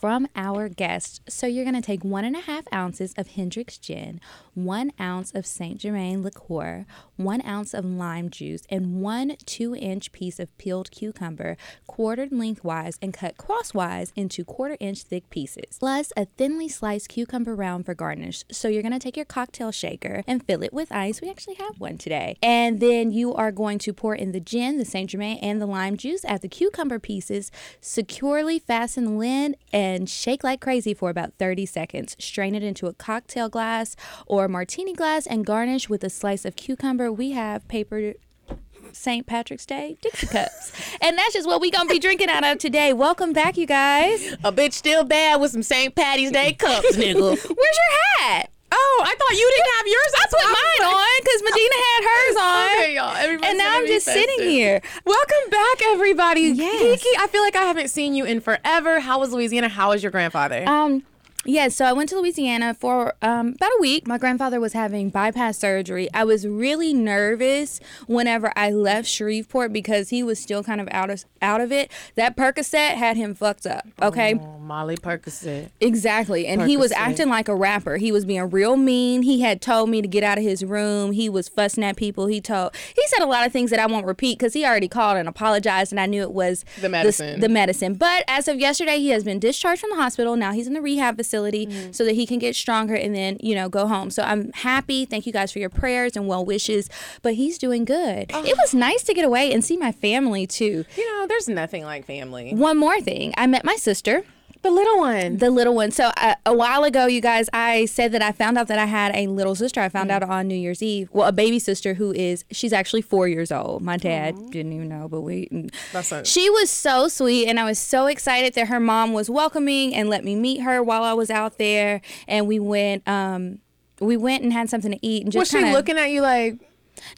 from our guest. So you're going to take one and a half ounces of Hendrick's gin, one ounce of Saint Germain liqueur, one ounce of lime juice, and one two inch piece of peeled cucumber, quartered lengthwise and cut crosswise into quarter inch thick pieces, plus a thinly sliced cucumber round for garnish. So you're going to take your cocktail shaker and fill it with ice. We actually have one today. And then you are going to pour in the gin, the Saint Germain, and the lime juice, add the cucumber pieces, securely fasten the lid, and and shake like crazy for about 30 seconds. Strain it into a cocktail glass or martini glass and garnish with a slice of cucumber. We have paper St. Patrick's Day Dixie cups. and that's just what we gonna be drinking out of today. Welcome back, you guys. A bitch still bad with some St. Patty's Day cups, nigga. Where's your hat? Oh, I thought you didn't have yours. I put mine on because Medinah had hers on. Okay, y'all. Everybody's and now I'm just sitting here. Welcome back, everybody. Yes. Kiki, I feel like I haven't seen you in forever. How was Louisiana? How was your grandfather? Um, yeah, so I went to Louisiana for um, about a week. My grandfather was having bypass surgery. I was really nervous whenever I left Shreveport because he was still kind of out of out of it. That Percocet had him fucked up. Okay, oh, Molly Percocet. Exactly. And he was acting like a rapper. He was being real mean. He had told me to get out of his room. He was fussing at people. He told he said a lot of things that I won't repeat because he already called and apologized and I knew it was The medicine. The, medicine. But as of yesterday, he has been discharged from the hospital. Now he's in the rehab facility Mm-hmm. so that he can get stronger and then, you know, go home. So I'm happy. Thank you guys for your prayers and well wishes. But he's doing good. Oh. It was nice to get away and see my family too. You know, there's nothing like family. One more thing. I met my sister. The little one. The little one. So uh, a while ago, you guys, I said that I found out that I had a little sister. I found out on New Year's Eve. Well, a baby sister who is she's actually four years old. My dad didn't even know, but we. mm. That's a- she was so sweet, and I was so excited that her mom was welcoming and let me meet her while I was out there. And we went. Um, we went and had something to eat and just was she kinda- looking at you like,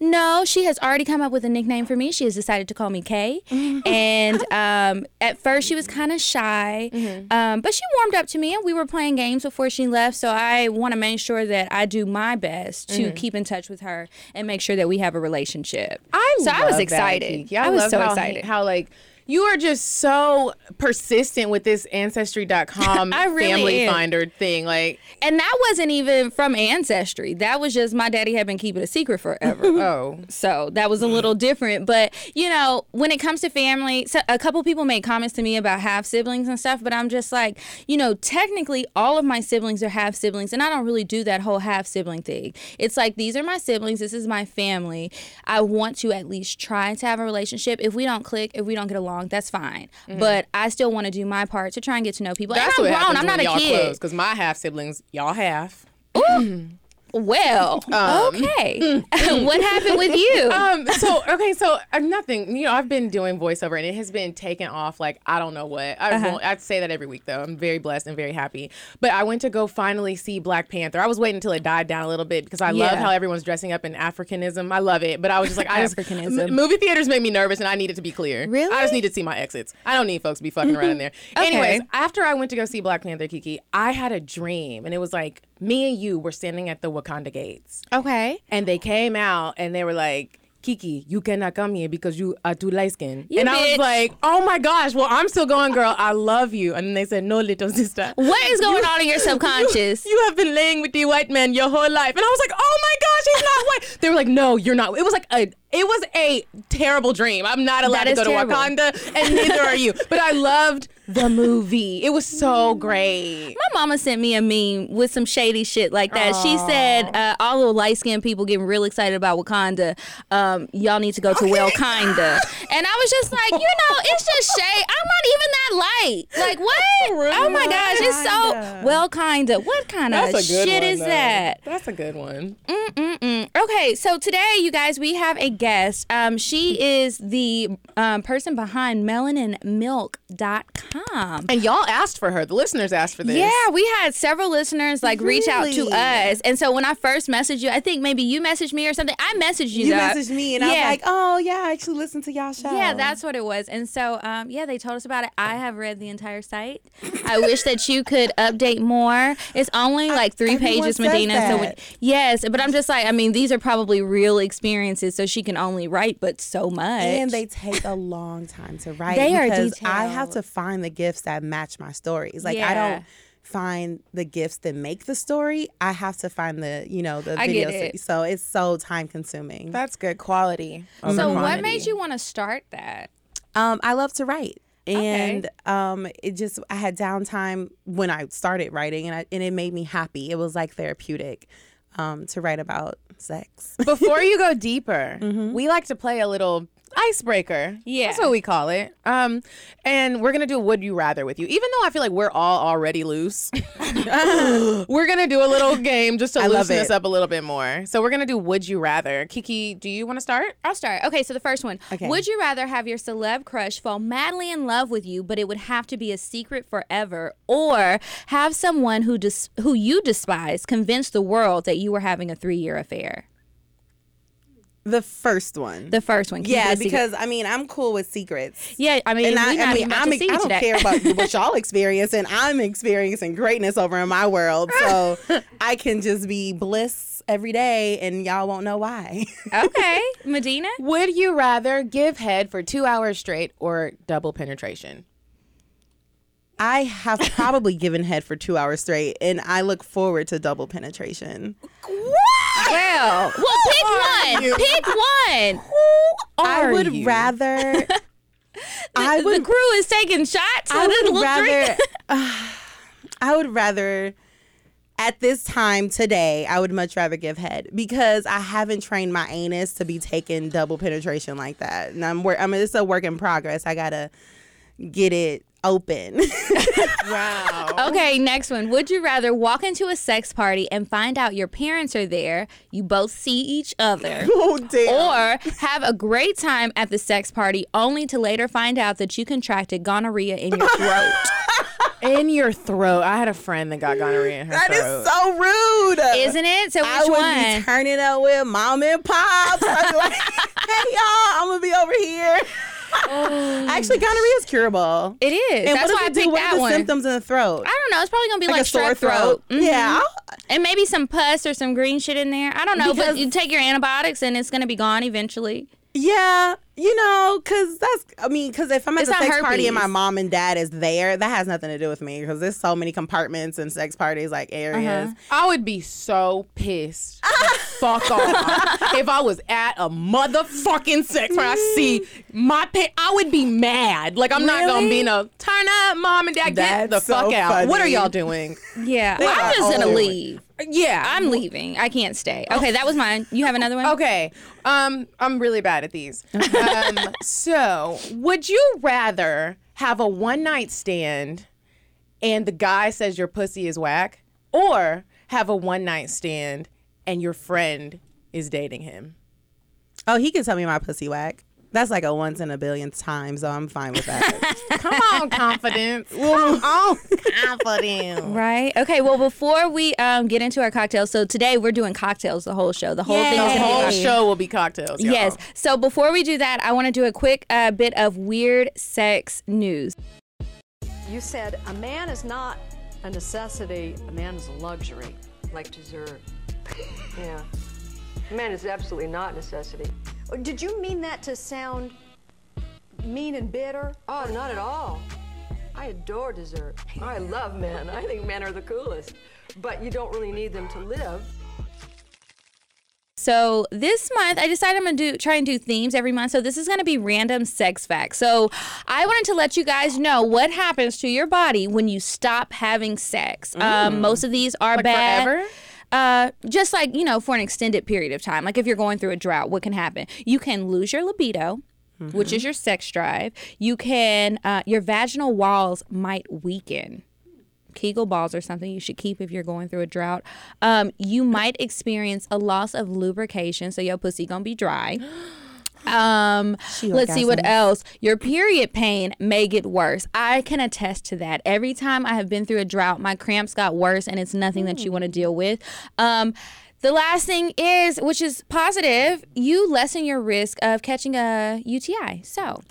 no, she has already come up with a nickname for me. She has decided to call me Kay. and um, at first, she was kind of shy, um, but she warmed up to me, and we were playing games before she left. So I want to make sure that I do my best to keep in touch with her and make sure that we have a relationship. I so I was excited. Kiki. I, was love so excited. How like you are just so persistent with this ancestry.com I really family am. finder thing. Like, and that wasn't even from ancestry. That was just my daddy had been keeping a secret forever. oh, So that was a little different. But, you know, when it comes to family, so a couple people made comments to me about half siblings and stuff, but I'm just like, you know, technically all of my siblings are half siblings, and I don't really do that whole half sibling thing. It's like, these are my siblings, this is my family. I want to at least try to have a relationship. If we don't click, if we don't get along, that's fine. Mm-hmm. But I still want to do my part to try and get to know people. that's and what I'm grown, happens I'm not a y'all kid. close. Because my half siblings, y'all half. Mm-hmm. Well, Um, okay. what happened with you? um so okay so uh, nothing you know i've been doing voiceover and it has been taken off like i don't know what i Uh-huh. won't i'd say that every week though i'm very blessed and very happy but i went to go finally see black panther i was waiting until it died down a little bit because i love how everyone's dressing up in africanism i love it but i was just like i just Africanism. m- movie theaters make me nervous and i needed to be clear Really? i just need to see my exits i don't need folks to be fucking around in there Okay. anyways after i went to go see black panther kiki i had a dream and it was like me and you were standing at the wakanda gates okay. and they came out and they were like, Kiki, you cannot come here because you are too light skinned. You And I was like, oh my gosh, well, I'm still going, girl. I love you. And then they said, no, little sister. What is going on in your subconscious? You have been laying with the white man your whole life. And I was like, oh my gosh, he's not white. They were like, no, you're not. It was like a it was a terrible dream. I'm not allowed That to go terrible. to Wakanda, and neither are you. But I loved the movie. It was so great. My mama sent me a meme with some shady shit like that. She said, uh, all the light skinned people getting real excited about Wakanda. Um, y'all need to go to Wakandaa. And I was just like, you know, it's just shade. I'm not even that light. Like, what? Oh my gosh, it's so well kinda. What kind of That's a shit one, is though. that? That's a good one. Mm-mm. Okay, so today, you guys, we have a guest. Um, she is the um, person behind Melanin Milk gmail.com. And y'all asked for her. The listeners asked for this. Yeah, we had several listeners like reach out to us. And so when I first messaged you, I think maybe you messaged me or something. I messaged you. You though. messaged me, and I was like, "Oh yeah, I actually listened to y'all show." Yeah, that's what it was. And so, um, yeah, they told us about it. I have read the entire site. I wish that you could update more. It's only like three everyone pages, Medinah. So, we, yes, but I'm just like, I mean, these are probably real experiences, so she can only write, but so much. and they take a long time to write. They are I have to find the gifts that match my stories. Like I don't find the gifts that make the story. I have to find the you know the I video. get it. So it's so time consuming. That's good quality. over so, what made you want to start that? Um, I love to write. And um, it just I had downtime when I started writing, and I, and it made me happy. It was like therapeutic um, to write about sex. Before you go deeper, we like to play a little icebreaker. Yeah. That's what we call it. Um, and we're gonna do a would you rather with you. Even though I feel like we're all already loose, we're gonna do a little game just to I loosen us up a little bit more. So we're gonna do would you rather. Kiki, do you want to start? I'll start. Okay, so the first one. Okay. Would you rather have your celeb crush fall madly in love with you, but it would have to be a secret forever, or have someone who dis- who you despise convince the world that you were having a three year affair? The first one. The first one. yeah, a secret. because I mean I'm cool with secrets. yeah, I mean, and we I, not I mean, I'm, I don't today. care about what y'all experience, and I'm experiencing greatness over in my world. So I can just be bliss every day, and y'all won't know why. okay, Medinah. Would you rather give head for two hours straight or double penetration? I have probably given head for two hours straight, and I look forward to double penetration. Well, well, pick one. Pick one. I are would you? rather. I would, the would. crew is taking shots. I would little drink. rather. I would rather. At this time today, I would much rather give head because I haven't trained my anus to be taking double penetration like that. And I'm, wor- I mean, it's a work in progress. I gotta get it open. Wow. Okay, next one. Would you rather walk into a sex party and find out your parents are there, you both see each other, oh damn! or have a great time at the sex party only to later find out that you contracted gonorrhea in your throat? in your throat. I had a friend that got gonorrhea in her that throat. That is so rude, Isn't it? So which I would one? be turning up with mom and pops. I'd be like, hey y'all, I'm gonna be over here. Actually, gonorrhea is curable. it is. And That's what why I do? picked What are that the one. symptoms in the throat? I don't know. It's probably gonna be like, a sore strep throat. Mhm. Yeah, And maybe some pus or some green shit in there. I don't know, but you take your antibiotics and it's gonna be gone eventually. Yeah. You know, cause that's. I mean, cause if I'm at It's the sex party and my mom and dad is there, that has nothing to do with me. Because there's so many compartments and sex parties like areas. Uh-huh. I would be so pissed. Fuck off. if I was at a motherfucking sex party, I see my pa- I would be mad. Like I'm not gonna be no turn up, mom and dad, get That's the fuck so out. What are y'all doing? Yeah, are I'm just gonna leave. Yeah, I'm leaving. I can't stay. Okay, that was mine. You have another one? Okay. Um, I'm really bad at these. Um, so would you rather have a one night stand and the guy says your pussy is whack, or have a one night stand and your friend is dating him? Oh, he can tell me my pussy whack. That's like a once in a billion times, so I'm fine with that. Come on, confidence. Come on, confidence. Right. Okay. Well, before we um, get into our cocktails, so today we're doing cocktails the whole show. The whole thing The gonna be whole show will be cocktails. y'all. Yes. So before we do that, I want to do a quick uh, bit of weird sex news. You said a man is not a necessity, a man is a luxury. like dessert. yeah. A man is absolutely not necessity. Did you mean that to sound mean and bitter? Oh, not at all. I adore dessert. I love men. I think men are the coolest. But you don't really need them to live. So this month, I decided I'm gonna do try and do themes every month. So this is gonna be random sex facts. So I wanted to let you guys know what happens to your body when you stop having sex. Um, most of these are Like bad. forever? Uh, just like you know, for an extended period of time. Like if you're going through a drought, what can happen? You can lose your libido. Which is your sex drive. You can, uh, your vaginal walls might weaken. Kegel balls or something you should keep if you're going through a drought. Um, you might experience a loss of lubrication, so your pussy gonna be dry. Um, let's see what else. Your period pain may get worse. I can attest to that. Every time I have been through a drought, my cramps got worse, and it's nothing that you want to deal with. Um, the last thing is, which is positive, you lessen your risk of catching a UTI. So.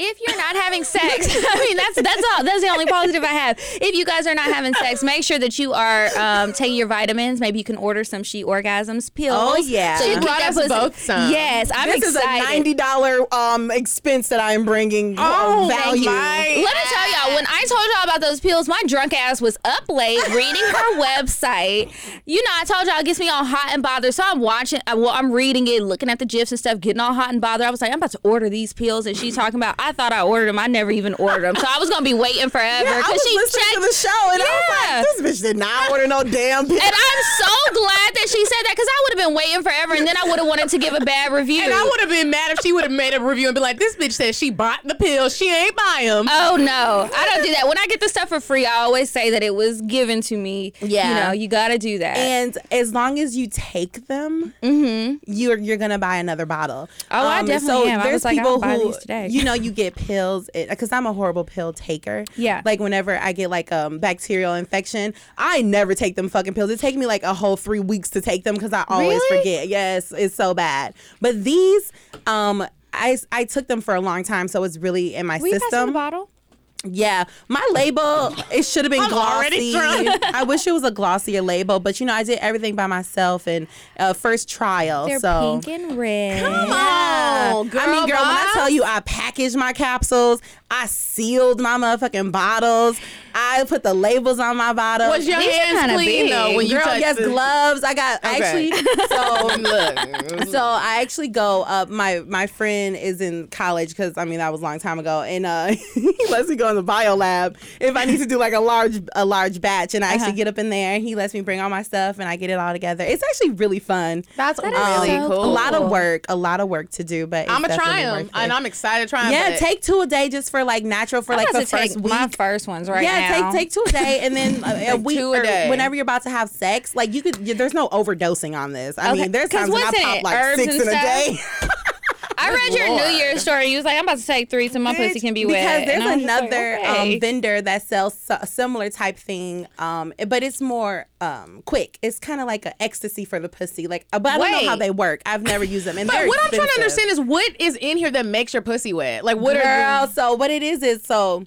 If you're not having sex, I mean that's that's all. That's the only positive I have. If you guys are not having sex, make sure that you are um, taking your vitamins. Maybe you can order some She Orgasms pills. Oh, yeah. so you You keep brought that us pussy- both some. Yes, I'm this excited. is a ninety dollar um expense that I am bringing. Oh, uh, value. my- Let me tell y'all, when I told y'all about those pills, my drunk ass was up late reading her website. You know, I told y'all it gets me all hot and bothered. So I'm watching, uh, well, I'm reading it, looking at the gifs and stuff, getting all hot and bothered. I was like, I'm about to order these pills. And she's talking about, I thought I ordered them. I never even ordered them. So I was going to be waiting forever. Yeah, I was she listening checked. to the show and I was like, this bitch did not order no damn pill. and I'm so glad that she said that because I would have been waiting forever and then I would have wanted to give a bad review. And I would have been mad if she would have made a review and be like, "This bitch said she bought the pills. She ain't buy them." Oh no, I don't do that. When I get the stuff for free, I always say that it was given to me. Yeah. you know, you got to do that. And as long as you take them, you're you're gonna buy another bottle. Um, Oh, I definitely am. I was like, I'll people buy who, these today. you know, you get pills because I'm a horrible pill taker. Yeah. Like whenever I get like um bacterial infection, I never take them fucking pills. It takes me like a whole three weeks to take them because I always Really? forget. Yes, it's so bad. But these, um. I, I took them for a long time, so it's really in my Will you pass me the system. bottle? Yeah, my label it should have been I'm glossy. I wish it was a glossier label, but you know I did everything by myself and uh, first trial. They're so pink and red. yeah. Oh, girl I mean, girl, when I tell you I packaged my capsules, I sealed my motherfucking bottles, I put the labels on my bottles. Was your These hands clean big. though when you Girl, touched yes, gloves. I got Okay. actually. So Look, so I actually go up. My my friend is in college because I mean that was a long time ago, and uh, he lets me go in the bio lab if I need to do like a large a large batch, and I Uh-huh. actually get up in there. and He lets me bring all my stuff, and I get it all together. It's actually really fun. that's is really so cool. A lot of work, a lot of work to do, but it's I'm gonna try them, and I'm excited to try them. yeah, take two a day just for like natural for I'm like the first week. my first ones right yeah, now. take take two a day, and then a, a week two a or day. whenever you're about to have sex. Like you could, you, there's no overdosing on this. I Okay, mean, there's times when I pop it? like Herbs six in a stuff? day. I read your Lord. New Year's story. You was like, I'm about to take three, so my pussy can be wet. because there's And I was just like, another okay. um, vendor that sells a similar type thing, um, but it's more um, quick. It's kind of like an ecstasy for the pussy. Like, uh, but I don't know how they work. I've never used them. And But what I'm trying to understand is what is in here that makes your pussy wet. Like what Girl, are so what it is is so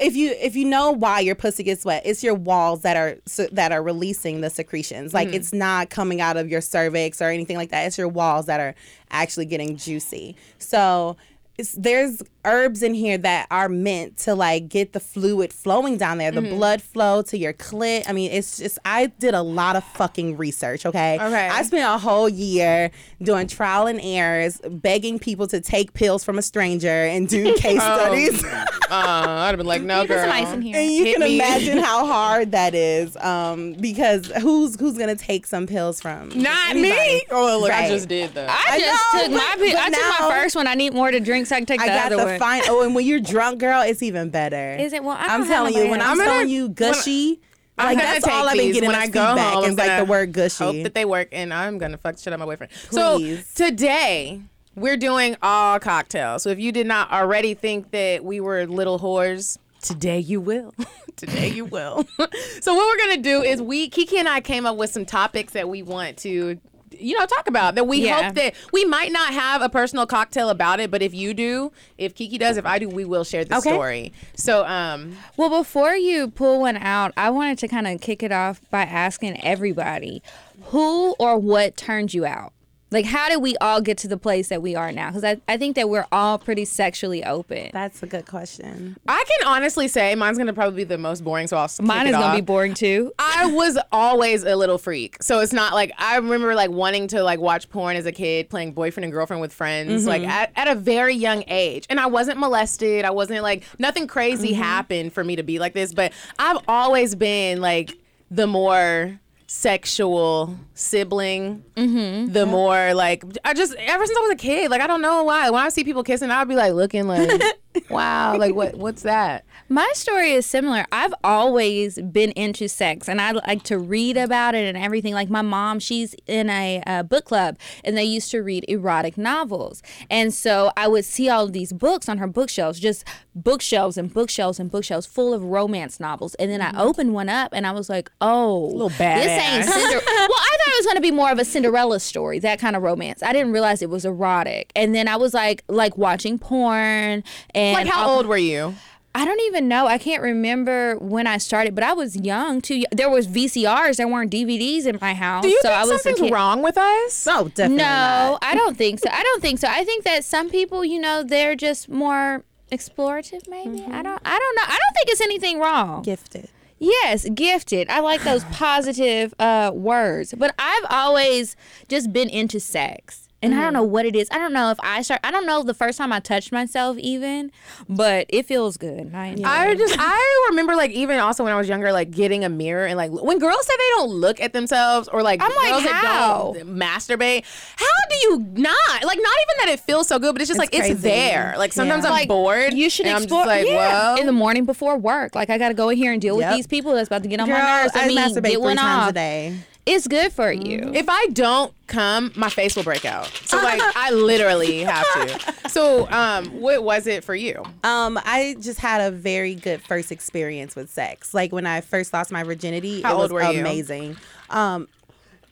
if you if you know why your pussy gets wet, it's your walls that are so, that are releasing the secretions. Like mm-hmm. it's not coming out of your cervix or anything like that. It's your walls that are actually getting juicy. So it's, there's herbs in here that are meant to like get the fluid flowing down there, the blood flow to your clit. I mean, it's just I did a lot of fucking research. Okay, Okay. I spent a whole year doing trial and errors, begging people to take pills from a stranger and do case studies. uh, I'd have been like, no, Put girl. some ice in here. And you Hit can me. imagine how hard that is, um, because who's who's gonna take some pills from? Not anybody? me. Oh, look, I just did that. I I just know, took my but- pi- but I took my first one. I need more to drink, so I can take I the got other the one. fine. Oh, and when you're drunk, girl, it's even better. Is it? Well, I I'm telling you, when I'm I'm telling you gushy, I'm like that's all I've been getting when I go feedback home. Is like the word gushy. Hope that they work, and I'm gonna fuck shit out my boyfriend. Please. So today we're doing all cocktails. So if you did not already think that we were little whores, today you will. today you will. so what we're gonna do is we Kiki and I came up with some topics that we want to. You know, talk about that. We Yeah. hope that we might not have a personal cocktail about it, but if you do, if Kiki does, if I do, we will share the Okay. story. So, um, Well, before you pull one out, I wanted to kind of kick it off by asking everybody who or what turned you out? Like, how did we all get to the place that we are now? Because I, I think that we're all pretty sexually open. That's a good question. I can honestly say mine's gonna probably be the most boring. So I'll kick Mine it is going off. to be boring too. I was always a little freak. So it's not like I remember like wanting to like watch porn as a kid, playing boyfriend and girlfriend with friends, mm-hmm. like at, at a very young age. And I wasn't molested. I wasn't like nothing crazy mm-hmm. happened for me to be like this, but I've always been like the more sexual sibling mm-hmm. the more like I just ever since I was a kid like I don't know why when I see people kissing I'll be like looking like Wow. Like what? What's that? My story is similar. I've always been into sex and I like to read about it and everything. Like my mom, she's in a uh, book club and they used to read erotic novels. And so I would see all of these books on her bookshelves, just bookshelves and bookshelves and bookshelves full of romance novels. And then I opened one up and I was like, oh, Little this ain't badass. Well, I thought it was going to be more of a Cinderella story, that kind of romance. I didn't realize it was erotic. And then I was like, like watching porn and Like how all- old were you? I don't even know. I can't remember when I started, but I was young too. There was VCRs. There weren't DVDs in my house. Do you so think I was something's wrong with us? No, definitely No, not. I don't think so. I don't think so. I think that some people, you know, they're just more explorative. Maybe Mm-hmm. I don't. I don't know. I don't think it's anything wrong. Gifted. Yes, gifted. I like those positive uh, words. But I've always just been into sex. And I don't mm-hmm. know what it is. I don't know if I start. I don't know the first time I touched myself even, but it feels good. I, I just I remember like even also when I was younger like getting a mirror and like when girls say they don't look at themselves or like I'm like, girls how? that don't masturbate how do you not like not even that it feels so good but it's just It's like it's there like sometimes Yeah. I'm like bored You should and explore. I'm just like yeah. whoa in the morning before work. Like I got to go in here and deal with these people that's about to get on Girl, my nerves. I, I mean, masturbate get three one times off. a day. It's good for you. if I don't come my face will break out so like I literally have to so um what was it for you Um, I just had a very good first experience with sex. Like when I first lost my virginity, How it was old were you? amazing. Um,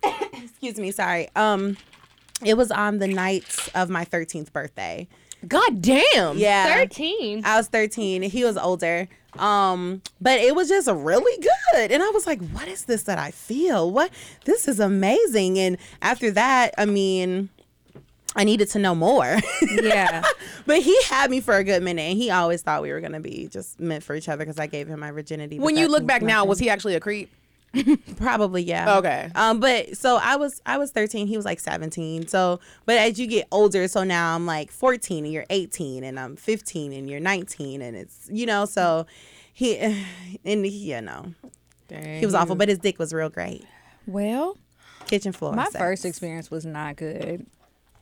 excuse me, sorry. Um, it was on the night of my 13th birthday. God damn Yeah. Thirteen. I was 13. He was older. Um, but it was just really good. And I was like, what is this that I feel? What this is amazing. And after that, I mean, I needed to know more. Yeah. but he had me for a good minute and he always thought we were gonna be just meant for each other because I gave him my virginity. when you look means back now was he actually a creep probably yeah. Okay. Um, but so I was I was 13, he was like 17. So but as you get older, so now I'm like 14 and you're 18 and I'm 15 and you're 19 and it's you know, so he and he, you know, he was awful, but his dick was real great. well, Kitchen floor. my sex. first experience was not good.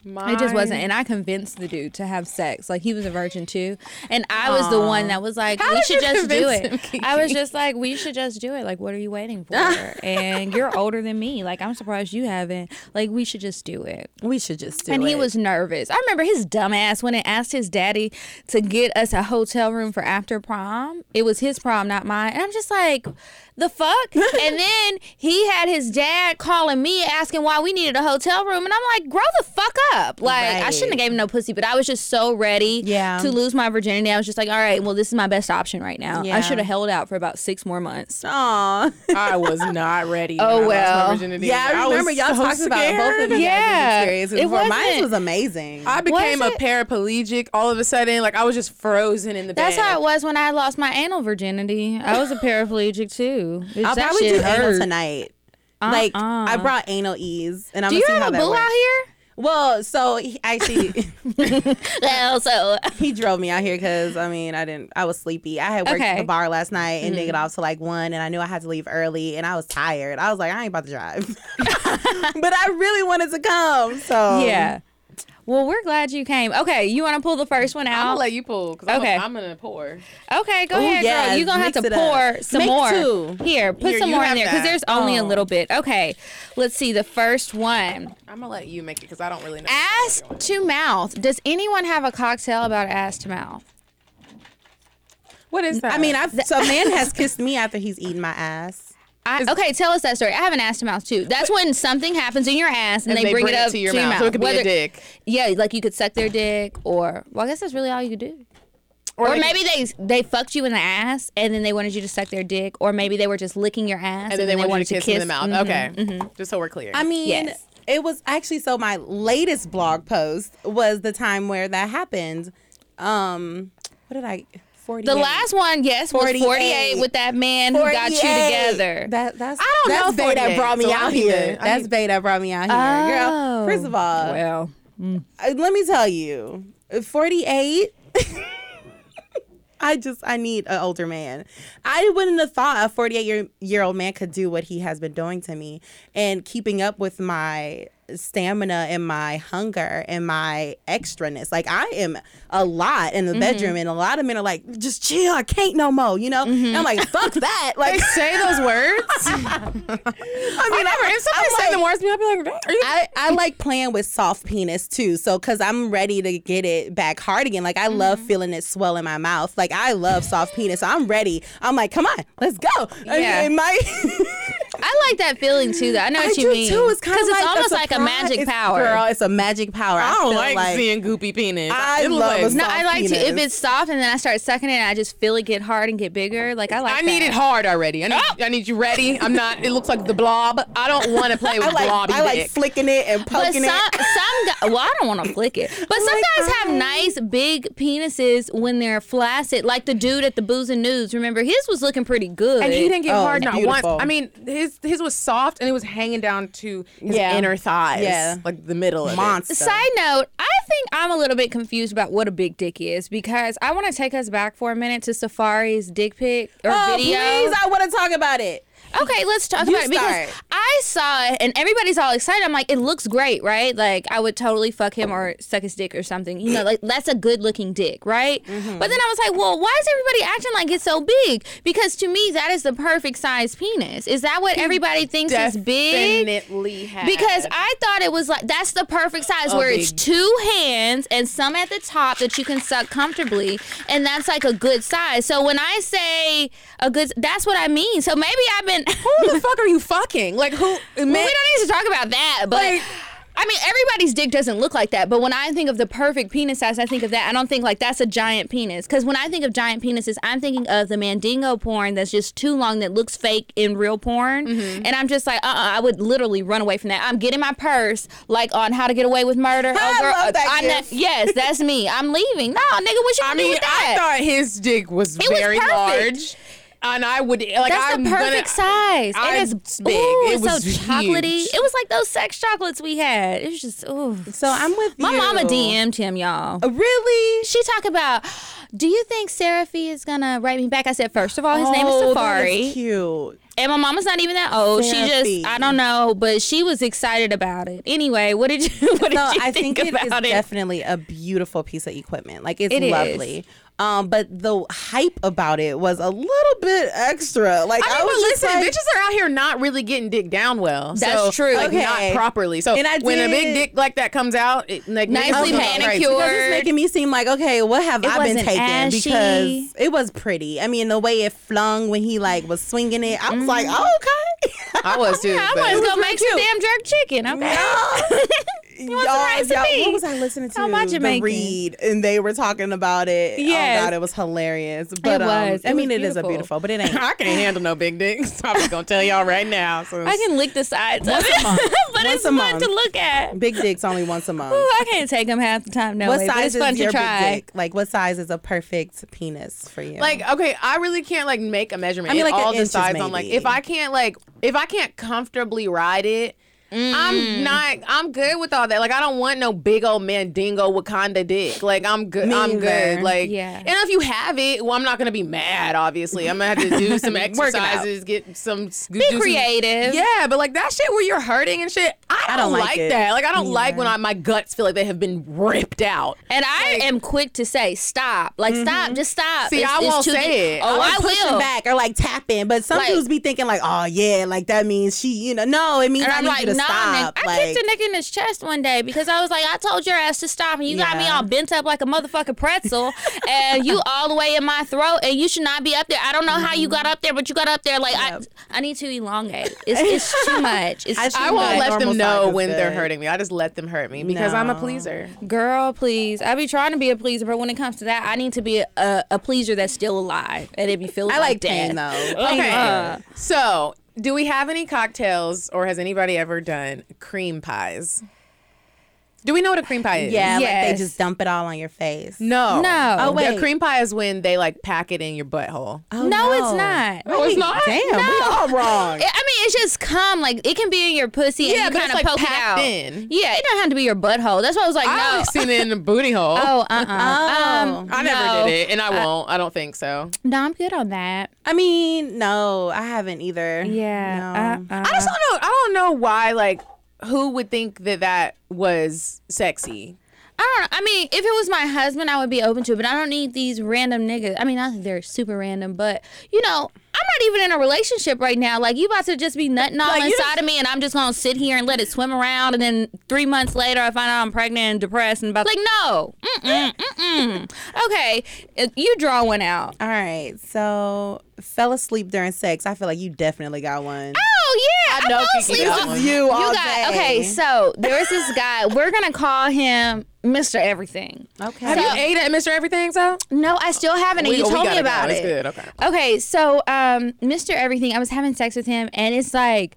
It just wasn't, and I convinced the dude to have sex. Like he was a virgin too, and I was the one that was like, How "We should just do it." him, I was just like, "We should just do it." Like, what are you waiting for? and you're older than me. Like, I'm surprised you haven't. Like, we should just do it. We should just do and it. And he was nervous. I remember his dumbass when it asked his daddy to get us a hotel room for after prom. It was his prom, not mine. And I'm just like, the fuck? and then he had his dad calling me asking why we needed a hotel room. And I'm like, grow the fuck up. Like, I shouldn't have gave him no pussy, but I was just so ready Yeah. to lose my virginity. I was just like, all right, well, this is my best option right now. I should have held out for about six more months. Aw. I was not ready. Oh, when I lost my well. virginity. Yeah, I was remember y'all so talked about both of scared. you Yeah. experiences It before. Mine wasn't- amazing. I became a it? paraplegic all of a sudden. Like I was just frozen in the That's bed. how it was when I lost my anal virginity. I was a paraplegic too. Bitch, I'll probably do anal tonight. Like Uh-uh. I brought anal ease, and I'm Do you see have a boo works. out here? Well, so he actually Well, so he drove me out here because I mean I didn't I was sleepy. I had worked Okay. at the bar last night and Mm-hmm. didn't get off to like one, and I knew I had to leave early, and I was tired. I was like I ain't about to drive, but I really wanted to come. So yeah. Well, we're glad you came. Okay, you want to pull the first one out? I'm gonna let you pull because Okay. I'm, I'm gonna pour. okay, go Ooh, ahead, yes, girl. You're gonna have to it up. pour some Make more. two. Here, put Here, some more in there because there's only a Oh. little bit. Okay, let's see the first one. I'm gonna let you make it because I don't really know. Ass to mouth. Does anyone have a cocktail about ass to mouth? What is that? I mean, I've so a man has kissed me after he's eaten my ass. I, okay, tell us that story. I have an ass to mouth too. That's when something happens in your ass and, And they, bring, it up to your mouth. So it could be a dick. Yeah, like you could suck their dick, or well, I guess that's really all you could do. Or, they maybe they they fucked you in the ass and then they wanted you to suck their dick, or maybe they were just licking your ass and then they wanted you to kiss, in the mouth. Mhm. Okay, just so we're clear. I mean, Yes. it was actually so my latest blog post was the time where that happened. Um, what did I? 48. The last one, yes, was 48, 48 with that man who got you together. That that's I don't that's know Bay that brought me so out need here. to- I that's need- Bay that brought me out here, girl. Oh. First of all, well, uh, let me tell you, forty eight. I just I need an older man. I wouldn't have thought a 48 year year old man could do what he has been doing to me and keeping up with my stamina and my hunger and my extraness. Like I am a lot in the Mm-hmm. bedroom, and a lot of men are like, "Just chill, I can't no more," you know. And I'm like, "Fuck that!" Mm-hmm. Like, say those words. I mean, I never. If somebody I'm say like- words to me, I'll be like, "Are you?" I, I like playing with soft penis too. So, cause I'm ready to get it back hard again. Like, I love Mm-hmm. feeling it swell in my mouth. Like, I love soft penis. So I'm ready. I'm like, come on, let's go. Yeah. My, I like that feeling too. Though I know I what you do mean. too. It's kind of it's like almost a like a magic it's- power. Girl, it's a magic power. I don't feel like, seeing goopy penis. I It love like- a no, I like to. If it's soft and then I start sucking it, and I just feel it get hard and get bigger. Like I like. I need it hard already. I need, Oh! I need you ready. I'm not. It looks like the blob. I don't want to play with I like, blobby I like dick. flicking it and But poking some it. some well, I don't want to flick it. But some like, guys have oh. nice big penises when they're flaccid, like the dude at the Booze and News. Remember, his was looking pretty good. and he didn't get Oh, hard not once. I mean, his his was soft and it was hanging down to his Yeah. inner thighs. Yeah. like the middle of Monster. Side note, I think I'm a little bit confused about what a big dick is because I want to take us back for a minute to Safaree's dick pic or Oh, video. please, I want to talk about it. Okay, let's talk You about it because start. I saw it and everybody's all excited. I'm like, it looks great, right? Like I would totally fuck him or suck his dick or something. You know, like that's a good looking dick, right? Mm-hmm. But then I was like, well, why is everybody acting like it's so big? Because to me, that is the perfect size penis. Is that what everybody thinks is big? Definitely. Because I thought it was like that's the perfect size where it's two hands and some at the top that you can suck comfortably, and that's like a good size. So when I say a good, that's what I mean. So maybe I've been. who the fuck are you fucking? Like who? Well, we don't need to talk about that, but. Like- I mean, everybody's dick doesn't look like that, but when I think of the perfect penis size, I think of that. I don't think like that's a giant penis. Because when I think of giant penises, I'm thinking of the mandingo porn that's just too long that looks fake in real porn. Mm-hmm. And I'm just like, uh uh I would literally run away from that. I'm getting my purse, like on How to Get Away with Murder. I love that yes, that's me. I'm leaving. No, nigga, what you I gonna do with that? I thought his dick was It very perfect. large, and I would like. That's I'm the perfect gonna, size. I- it is it's big. Ooh, It was so chocolatey. huge. It was like those sex chocolates we had. It was just ooh. So I'm with My you. mama DM'd him, y'all. Oh, really? She talked about, do you think Seraphy is gonna write me back? I said, first of all, his name is Oh, that Safaree. cute. And my mama's not even that old. She just, I don't know, but she was excited about it. Anyway, what did you, what did No, you I think, think, it is about it? definitely a beautiful piece of equipment. Like it's It is. Um, but the hype about it was a little bit extra. Like I, I was listen, like, bitches are out here not really getting dick down well. That's so, true. Like, Okay. not properly. So And I when a big dick like that comes out, it, like Nicely manicured. because it's making me seem like okay, what have It I been taking? ashy. Because it was pretty. I mean, the way it flung when he like was swinging it, I was like, Mm-hmm. oh, okay. I was too. I was gonna make some damn jerk chicken. Okay. Y'all, want some y'all- what was I listening to? How much you the making? read, and they were talking about it. Yeah, Oh God, it was hilarious. But um, was. I It mean, was it is a beautiful. beautiful, but it ain't. I can't handle no big dicks. I'm just gonna tell y'all right now. So I can lick the sides of Once a it, month. but Once it's a fun month. to look at. Big dicks only once a month. Ooh, I can't take them half the time. No what way, size it's is fun your to try. big dick? Like, what size is a perfect penis for you? like okay, I really can't like make a measurement. I mean, like, in all inches, decides on like if I can't like if I can't comfortably ride it. Mm. I'm not. I'm good with all that. Like, I don't want no big old mandingo Wakanda dick. Like, I'm good. Me I'm either. good. Like, Yeah. And if you have it, well, I'm not gonna be mad. Obviously, I'm gonna have to do some Work it out. exercises, get some. Be creative. Yeah, but like that shit where you're hurting and shit. I don't, don't like like, it. that. Like, I don't Me like when I, my guts feel like they have been ripped out. And I am quick to say stop. Like stop, just stop. See, I won't say deep. it. Oh, Or I pushing will. back or like tapping, but some Like- dudes be thinking like, oh yeah, like that means she, you know, no, it means And I I'm need like, you to nah, stop. nigga. like, I kicked a nigga in his chest one day because I was like, I told your ass to stop, and you got me all bent up like a motherfucking pretzel, and you all the way in my throat, and you should not be up there. I don't know how you got up there, but you got up there. Like I, I need to elongate. It's, it's too much. It's I too I won't much. let them know size is when they're hurting me. I just let them hurt me because I'm a pleaser. Girl, please. I be trying to be a pleaser, but when it comes to that, I need to be a, a, a pleaser that's still alive, and it be feeling I like death. pain though. Okay. Uh. so, do we have any cocktails or has anybody ever done cream pies? Do we know what a cream pie is? Yeah, like they just dump it all on your face. No. No. Oh, wait, A cream pie is when they like pack it in your butthole. Oh, no, it's not. No, it's not. Damn, we all wrong. I mean, it's just cum. Like it can be in your pussy, and Yeah, you kind of like, poke it packed out. in. Yeah, it don't have to be your butthole. That's why I was like, I no. only seen it in the booty hole. Oh, uh, uh Oh. I never no. did it, and I won't. I don't think so. No, I'm good on that. I mean, no, I haven't either. Yeah. No. Uh, uh. I just don't know. I don't know why. Like, who would think that that was sexy? I don't know. I mean, if it was my husband, I would be open to it, but I don't need these random niggas. I mean, I think they're super random, but you know, I'm not even in a relationship right now. Like, you about to just be nutting all Like, inside of me, and I'm just gonna sit here and let it swim around, and then three months later, I find out I'm pregnant and depressed, and about like, no, mm-mm, mm-mm. Okay, uh, you draw one out. All right. So fell asleep during sex. I feel like you definitely got one. Oh yeah, I know fell Kiki asleep. got one. You all You got day. okay. So there was this guy. We're gonna call him Mr. Everything. Okay. Have you ate at Mr. Everything, so? No, I still haven't. And you told me gotta go. about It's it. good, okay. Okay, so um, Mr. Everything, I was having sex with him, and it's like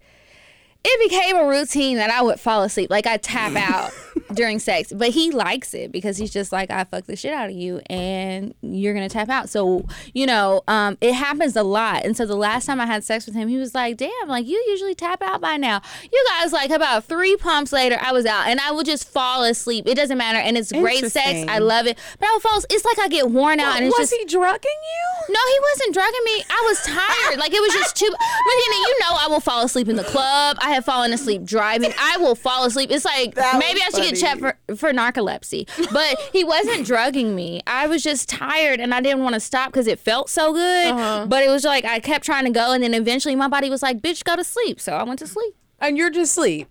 it became a routine that I would fall asleep, like I tap out during sex. But he likes it because he's just like, I fuck the shit out of you, and you're gonna tap out. So you know, um, it happens a lot. And so the last time I had sex with him, he was like, "Damn, like you usually tap out by now." You guys, like about three pumps later, I was out, and I would just fall asleep. It doesn't matter, and it's great sex. I love it, but I would fall. It's like I get worn out, and it's was just he drugging you? no, he wasn't drugging me. I was tired. Like it was just too. Medinah, you know, I will fall asleep in the club. I have fallen asleep driving. I will fall asleep. It's like That maybe I should get checked for for narcolepsy. But he wasn't drugging me. I was just tired, and I didn't want to stop because it felt so good. Uh-huh. But it was like I kept trying to go, and then eventually my body was like, "Bitch, go to sleep." So I went to sleep. And you're just asleep.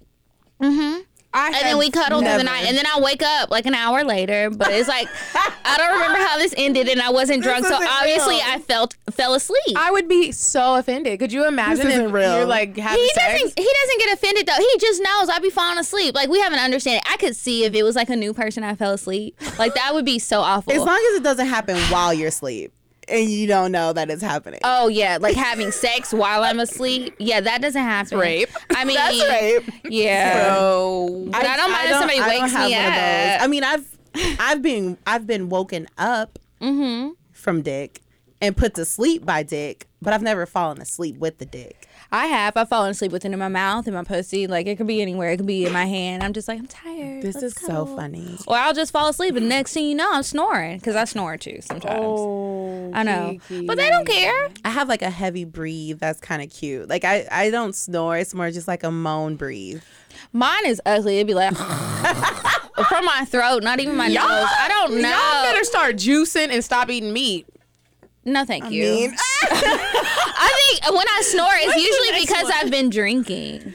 Mm-hmm. I And then we cuddled through the night, and then I wake up like an hour later. But it's like I don't remember how this ended, and I wasn't drunk, so obviously real. I felt fell asleep. I would be so offended. Could you imagine isn't if real. you're like having he sex? doesn't he doesn't get offended though. He just knows I'd be falling asleep. Like we have an understanding. I could see if it was like a new person I fell asleep. Like that would be so awful. As long as it doesn't happen while you're asleep and you don't know that it's happening. Oh yeah, like having sex while I'm asleep. Yeah, that doesn't happen. rape. I mean, That's rape. Yeah. So But I don't mind if somebody I don't wakes have me one of those. up. I mean, I've I've been I've been woken up Mm-hmm. from dick and put to sleep by dick, but I've never fallen asleep with the dick. I have. I've fallen asleep with it in my mouth, in my pussy. Like it could be anywhere. It could be in my hand. I'm just like I'm tired. This Let's is so funny. Or I'll just fall asleep, and next thing you know, I'm snoring because I snore too sometimes. Oh, I know, Kiki. but they don't care. I have like a heavy breathe that's kind of cute. Like I I don't snore. It's more just like a moan breathe. Mine is ugly. It'd be like from my throat, not even my nose. I don't know. Y'all better start juicing and stop eating meat. no, thank you. mean- I think when I snore, it's usually because I've been drinking.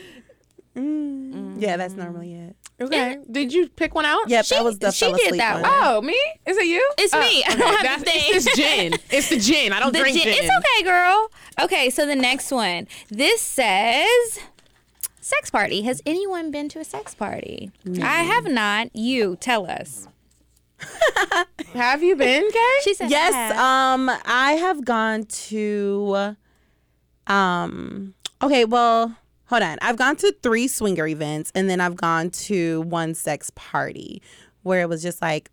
Mm. Yeah, that's normally it. Okay. Did you pick one out? Yep, She- that was the she fell did that one. one. Oh, me? Is it you? It's Oh, me. I okay. don't have That's- the thing. It's this gin. It's the gin. I don't The drink gin- gin. It's okay, girl. Okay, so the next one. This says sex party. Has anyone been to a sex party? I have not. You tell us. Have you been, Kay? She said Yes, I um I have gone to um okay, well, hold on. I've gone to 3 swinger events and then I've gone to one sex party where it was just like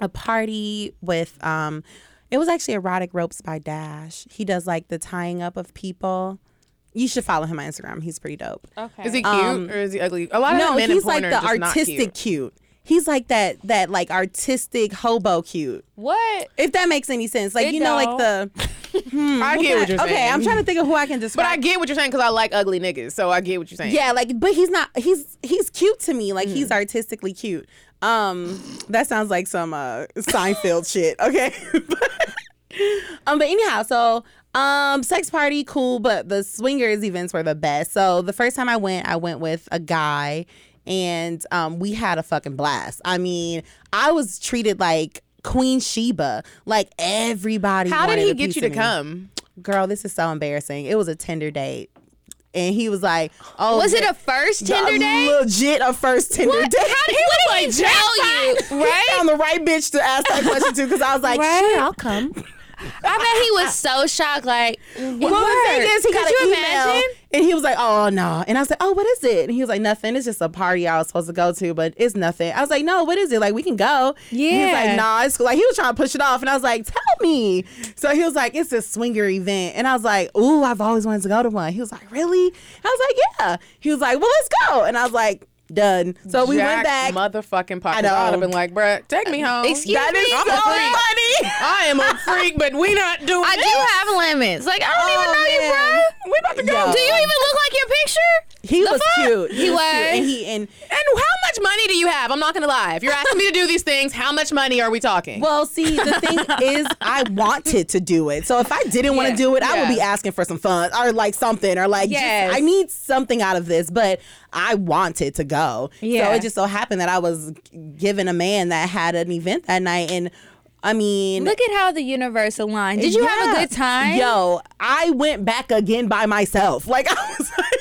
a party with um it was actually erotic ropes by Dash. He does like the tying up of people. You should follow him on Instagram. He's pretty dope. okay. Is he cute Um, or is he ugly? A lot of No, men he's in porn like are the just not artistic cute. cute. He's like that that like artistic hobo cute. what? If that makes any sense. Like It you know like don't. the I get what you're saying. Okay, I'm trying to think of who I can describe. But. I get what you're saying because I like ugly niggas, so I get what you're saying. yeah, like, but he's not. He's he's cute to me. Like Mm. he's artistically cute. Um, that sounds like some uh Seinfeld shit. Okay. um, but anyhow, so um, sex party cool, but the swingers events were the best. So the first time I went, I went with a guy, and um, we had a fucking blast. I mean, I was treated like. Queen Sheba, like everybody. How did he get you to me. come? Girl, this is so embarrassing. It was a Tinder date. And he was like, "Oh, Was it a first the- Tinder date? Legit, a first Tinder What? date. How did, he what did he tell you? He Right? found the right bitch to ask that question to because I was like, Right? "Sure, I'll come." I bet he was so shocked. Like, Well, the thing is, he Could got you an email, imagine? and he was like, "Oh no," and I like, "Oh, what is it?" And he was like, "Nothing. It's just a party I was supposed to go to, but it's nothing." I was like, "No, what is it? Like, we can go." And he was Yeah. like, "Nah, it's cool." Like he was trying to push it off, and I was like, "Tell me." So he was like, "It's a swinger event," and I was like, "Ooh, I've always wanted to go to one." He was like, "Really?" I was like, "Yeah." He was like, "Well, let's go," and I was like, "Done." So we went back. Motherfucking pocket. I know. I'd have been like, bruh, take me home. Excuse That me? is I'm so a freak. funny. I am a freak, but we not doing I this. do have limits. Like, I don't Oh, even know you, man. bro. We about to go. Yo. Do you even look like your picture? He was cute. He was. cute. and he and And how much money do you have? I'm not gonna lie. If you're asking me to do these things, how much money are we talking? Well, see, the thing is, I wanted to do it. So if I didn't want Yeah. to do it, I would be asking for some funds or like something or like, just- Yes. I need something out of this. But I wanted to go. Yeah. So it just so happened that I was given a man that had an event that night, and I mean, Look at how the universe aligned. Did you have a good time? Yo, I went back again by myself. Like I was like.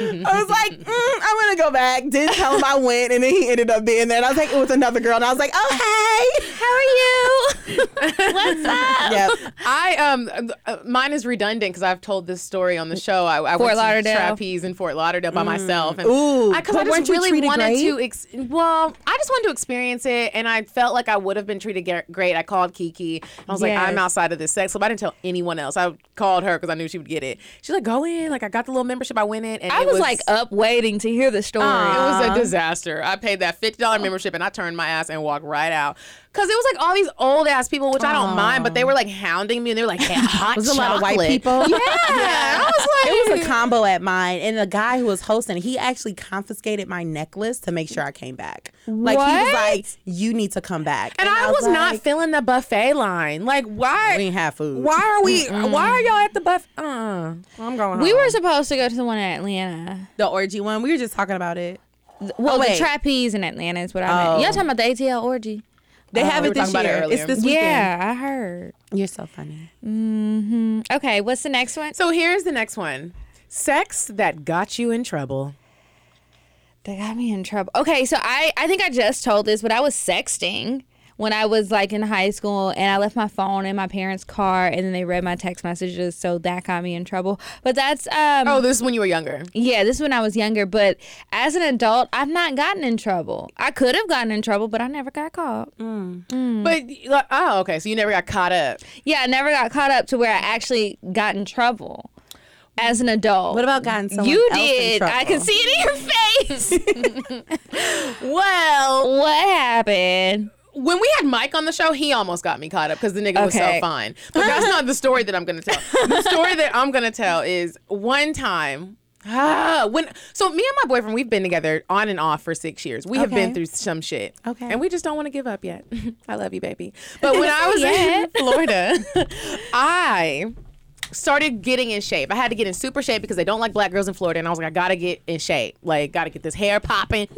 I was like, mm, I'm gonna go back. Didn't tell him I went, and then he ended up being there. And I was like, it was another girl, and I was like, oh hey, How are you? What's up? yep. I um uh, mine is redundant because I've told this story on the show. I, I Fort went Lauderdale. to trapeze in Fort Lauderdale by myself. And Ooh, because but I, just really wanted great? to. Ex- well, I just wanted to experience it, and I felt like I would have been treated great. I called Kiki. I was like, I'm outside of this sex club. I didn't tell anyone else. I called her because I knew she would get it. She's like, go in. Like I got the little membership. I went in, and I it was, like up waiting to hear the story. It was a uh-huh. disaster. I paid that fifty dollar membership and I turned my ass and walked right out. Cause it was like all these old ass people, which I don't mind, but they were like hounding me and they were like, hey, hot was a lot of white people. Yeah. I was like, It was a combo at mine, and the guy who was hosting, he actually confiscated my necklace to make sure I came back. Like he was What? like, "You need to come back," and I was not like, feeling the buffet line. Like, why? We didn't have food. Why are we? Why are y'all at the buffet? Uh, I'm going. we home. were supposed to go to the one in Atlanta. the orgy one? We were just talking about it. Well, the trapeze in Atlanta is what I Oh. meant. Y'all talking about the ATL orgy? They have we it this talking about it year. It's this weekend. Yeah, I heard. You're so funny. Mm-hmm. Okay, what's the next one? So here's the next one: sex that got you in trouble. That got me in trouble. Okay, so I I think I just told this, but I was sexting when I was like in high school and I left my phone in my parents' car and then they read my text messages, so that got me in trouble. But that's um Oh, this is when you were younger. yeah, this is when I was younger, but as an adult, I've not gotten in trouble. I could have gotten in trouble, but I never got caught. But like, oh, okay. So you never got caught up. Yeah, I never got caught up to where I actually got in trouble as an adult. What about gotten someone you else in did? I can see it in your face. well, what happened? When we had Mike on the show, he almost got me caught up because the nigga was so fine. But that's not the story that I'm gonna tell. The story that I'm gonna tell is one time. Ah, when so me and my boyfriend we've been together on and off for six years. We have been through some shit. Okay. and we just don't want to give up yet. I love you, baby. But when I was in Florida, I started getting in shape. I had to get in super shape because they don't like black girls in Florida, and I was like, I gotta get in shape. Like, gotta get this hair popping.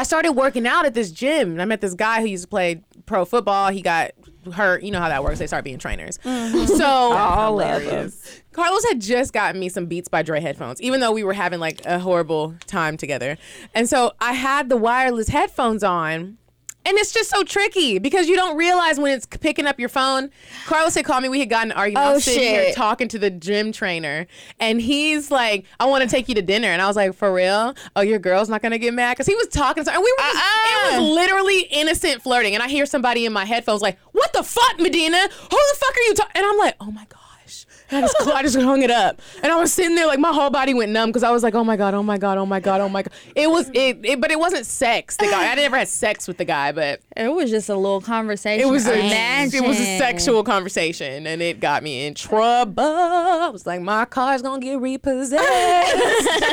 I started working out at this gym, and I met this guy who used to play pro football. He got hurt. You know how that works. They start being trainers. Mm-hmm. So All of. Carlos had just gotten me some Beats by Dre headphones, even though we were having like a horrible time together. And so I had the wireless headphones on. And it's just so tricky because you don't realize when it's picking up your phone. Carlos had called me. We had gotten an argument. I Oh, was sitting here shit. talking to the gym trainer, and he's like, "I want to take you to dinner." And I was like, "For real? Oh, your girl's not gonna get mad?" Because he was talking. So, and we were. Just, It Uh-uh. was literally innocent flirting. And I hear somebody in my headphones like, "What the fuck, Medinah? Who the fuck are you talking?" And I'm like, "Oh my god." And I just, I just hung it up, and I was sitting there like my whole body went numb because I was like, "Oh my god, oh my god, oh my god, oh my god." It was it, it but it wasn't sex. The guy, I never had sex with the guy, but It was just a little conversation. it was a Imagine. it was a sexual conversation, and it got me in trouble. I was like, "My car's gonna get repossessed."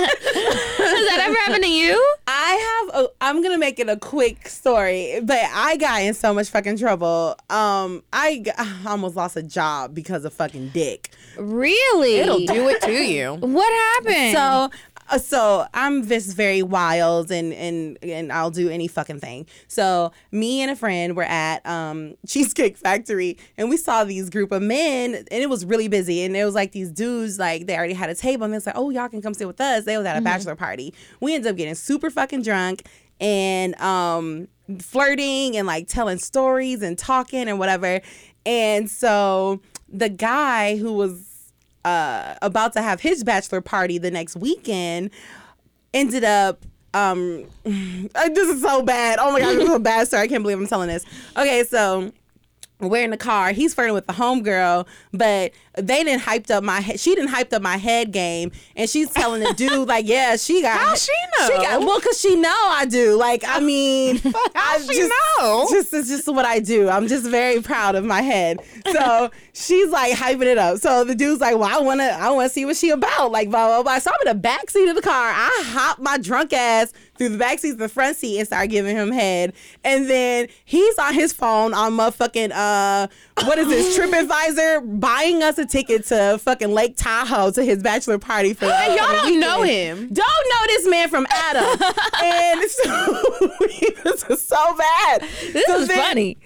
Has that ever happened to you? I have. A, I'm gonna make it a quick story, but I got in so much fucking trouble. Um, I, g- I almost lost a job because of fucking dick. Really? It'll do it to you. What happened? So, uh, so I'm just very wild and and and I'll do any fucking thing. So me and a friend were at um Cheesecake Factory and we saw these group of men and it was really busy and it was like these dudes like they already had a table and it's like oh y'all can come sit with us. They was at a bachelor party. We ended up getting super fucking drunk and um flirting and like telling stories and talking and whatever. And so the guy who was uh, about to have his bachelor party the next weekend ended up um this is so bad. Oh my god this is a bad story i can't believe i'm telling this. Okay so we're in the car. He's flirting with the homegirl, but they didn't hyped up my head. She didn't hyped up my head game, and she's telling the dude like, "Yeah, she got." How she know? She got well, cause she know I do. Like, I mean, I she just, know? Just it's just what I do. I'm just very proud of my head. So she's like hyping it up. So the dude's like, "Well, I wanna, I wanna see what she about." Like, blah blah blah. So I'm in the back seat of the car. I hop my drunk ass through the back seat to the front seat and start giving him head. And then he's on his phone on motherfucking uh what is this TripAdvisor buying us a ticket to fucking Lake Tahoe to his bachelor party for Hey, y'all don't know him. Don't know this man from Adam. and so this is so bad. This So is then- funny.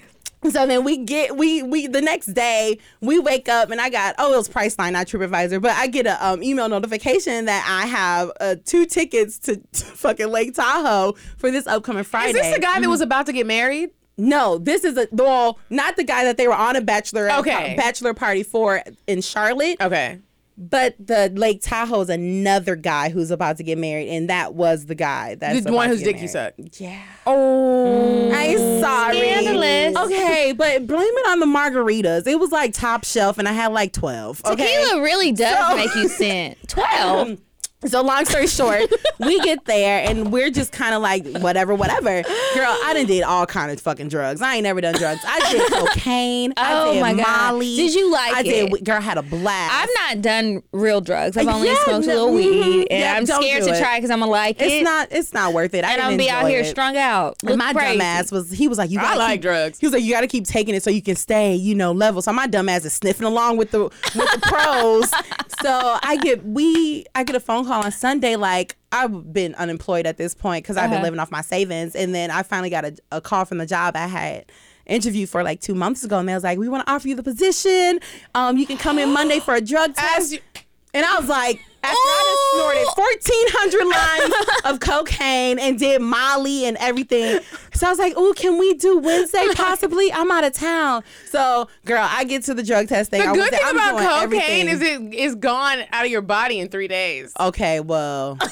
so then we get we we the next day we wake up and I got oh it was Priceline not TripAdvisor but I get a um, email notification that I have uh, two tickets to, to fucking Lake Tahoe for this upcoming Friday. Is this the guy that was about to get married? No, this is a well not the guy that they were on a bachelor uh, Okay. bachelor party for in Charlotte. Okay. But the Lake Tahoe is another guy who's about to get married, and that was the guy that's The one about whose to get dick you married. sucked. Yeah. Oh. I'm sorry. Scandalous. Okay, but blame it on the margaritas. It was like top shelf, and I had like twelve. Okay. Tequila really does So- make you sin. Twelve. So long story short, we get there and we're just kind of like whatever, whatever. Girl, I done did all kind of fucking drugs. I ain't never done drugs. I did cocaine. I Oh did my God. Molly. Did you like I did. Girl, I had a blast. I've not done real drugs. I've only Yeah, smoked a little weed, mhm. and Yeah, I'm scared to try because I'm gonna like it's it, not. It's not worth it. I and I'm gonna be out here it. strung out. And my crazy. dumb ass was he was like you I gotta like keep, drugs. He was like you gotta keep taking it so you can stay you know level. So my dumb ass is sniffing along with the with the pros. so I get we I get a phone call on Sunday like I've been unemployed at this point because I've been Uh-huh. living off my savings. And then I finally got a, a call from the job I had interviewed for like two months ago. And they was like we want to offer you the position. Um you can come in Monday for a drug test and I was like, after I just snorted 1,400 lines of cocaine and did Molly and everything. So I was like, ooh, can we do Wednesday possibly? I'm out of town. So, girl, I get to the drug test thing. The I good thing I'm about cocaine everything. is it is gone out of your body in three days. Okay, well.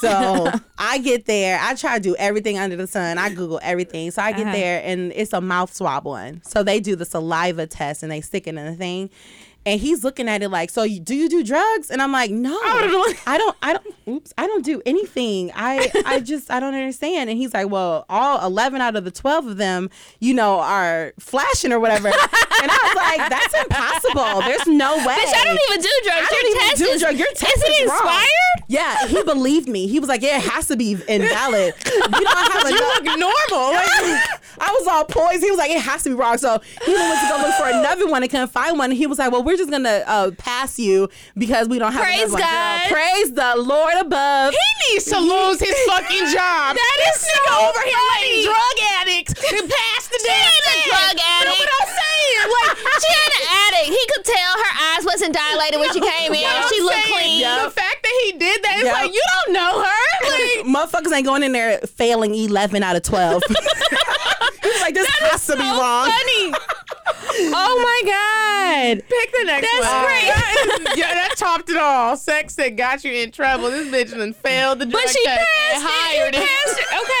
So I get there. I try to do everything under the sun. I Google everything. So I get Uh-huh. there and it's a mouth swab one. So they do the saliva test and they stick it in the thing. And he's looking at it like, so you, do you do drugs? And I'm like, no, I don't, I don't, oops, I don't do anything. I, I just, I don't understand. And he's like, well, all 11 out of the 12 of them, you know, are flashing or whatever. and I was like, that's impossible. There's no way. Bitch, I don't even do drugs. I don't Your even test do is, drugs. Your test is is wrong. expired? Yeah, he believed me. He was like, "Yeah, it has to be invalid. You don't have You look normal. Like, I was all poised. He was like, "It has to be wrong." So he went to go look for another one and couldn't find one. And he was like, "Well, we're just gonna uh, pass you because we don't have Praise. God. Praise the Lord above. he needs to lose his fucking job. That this is nigga so over here letting drug addicts to pass the She damn ain't a drug You know addict. what I'm saying? Like, She ain't an addict. He could tell her eyes wasn't dilated when she came in. She looked saying, clean. The fact that he did that, it's Yep. like you don't know her. Like, Motherfuckers ain't going in there failing eleven out of twelve. He's like, "This has to be wrong." funny. Oh my god. pick the next one. That's one. great. That is- yeah, that topped it all. Sex that got you in trouble. This bitch done failed the drug But she test passed and it. hired You it. passed it. Okay.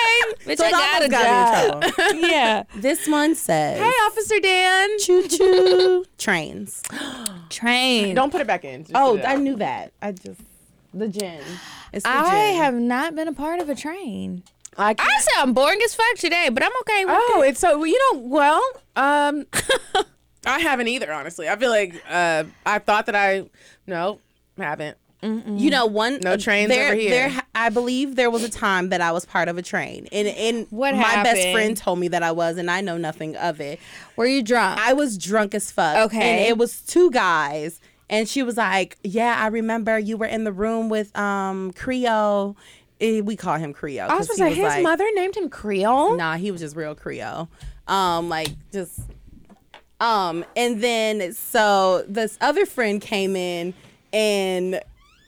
Bitch, So I it got a almost got me in trouble. yeah. This one says, Hey, Officer Dan. "Choo choo trains." Train. Don't put it back in. Just Oh, I out. knew that. I just the gin. It's the I gin. have not been a part of a train. I I sound boring as fuck today, but I'm okay with Oh, it. it's so you know. Well, um, I haven't either. Honestly, I feel like uh, I thought that I no haven't. You know, one No trains there, over here. There, I believe there was a time that I was part of a train, and and What my best friend told me that I was, and I know nothing of it. Were you drunk? I was drunk as fuck. Okay. and it was two guys, and she was like, "Yeah, I remember you were in the room with um Creole. Eh, we call him Creole. I was 'cause supposed he to say his like- mother named him Creole. Nah, he was just real Creole. Um, like just um, and then so this other friend came in and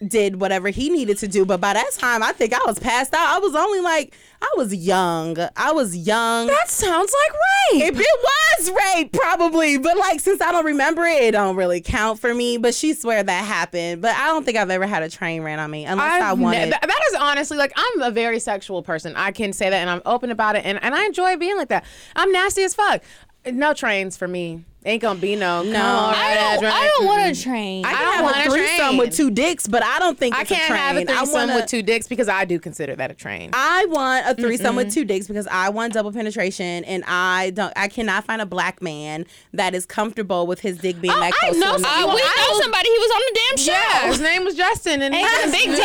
did whatever he needed to do. But by that time, I think I was passed out. I was only like, I was young. I was young. That sounds like rape. It, it was rape, probably, but like since I don't remember it, it don't really count for me. But she swear that happened. But I don't think I've ever had a train ran on me unless i I've ne- wanted. th- that is honestly like I'm a very sexual person. I can say that, and I'm open about it, and, and I enjoy being like that. I'm nasty as fuck. no trains for me. Ain't gonna be no. No, I don't, I don't want to train. I I can don't have want a a threesome train. with two dicks, but I don't think I it's a can't train. have a I threesome wanna- with two dicks because I do consider that a train. I want a threesome with two dicks because I want double penetration, and I don't. I cannot find a black man that is comfortable with his dick being that I close. know to some- Uh, we I know will- somebody. He was on the damn show. yeah, his name was Justin, and He has a big dick.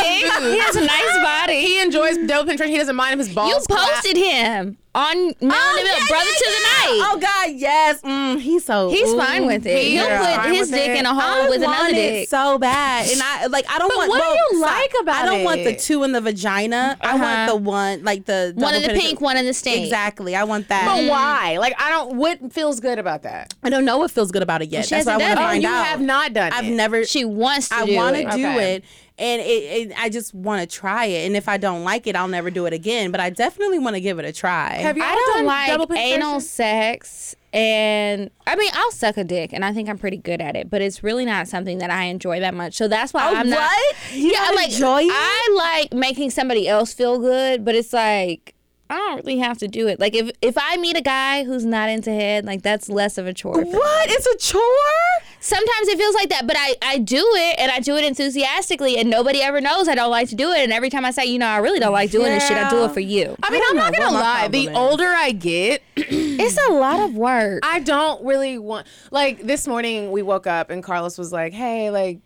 He has a nice body. He enjoys double penetration. He doesn't mind if his balls. You clap. posted him on Melon Oh, yeah, Brother yeah, to the. Night. Oh God, yes. Mm, he's so. He's ooh. fine with it. he He'll is put fine his dick it. in a hole I with another dick. it so bad, and I like. I don't want. what do you stop. like about it? I don't want the two in the vagina. I want Uh-huh. the one like the one in the penetra- pink, one in the stink. Exactly. I want that. But why? Like I don't. What feels good about that? I don't know what feels good about it yet. she That's what I hasn't want to done it. find you out. have not done it. I've it. never. She wants to I want to do Okay. it, and it, it, I just want to try it. And if I don't like it, I'll never do it again. But I definitely want to give it a try. Have you I all don't done like double penetration? anal sex, and I mean, I'll suck a dick, and I think I'm pretty good at it. But it's really not something that I enjoy that much. So that's why Oh, I'm not. what? You yeah, don't like enjoy it? I like making somebody else feel good, but it's like. I don't really have to do it. Like if if I meet a guy who's not into head, like that's less of a chore. for me. What? It's a chore? Sometimes it feels like that, but I I do it and I do it enthusiastically, and nobody ever knows I don't like to do it. And every time I say, you know, I really don't like doing this shit, I do it for you. I mean, I I'm don't gonna lie. The is. older I get, It's a lot of work. I don't really want. Like this morning, we woke up and Carlos was like, "Hey, like,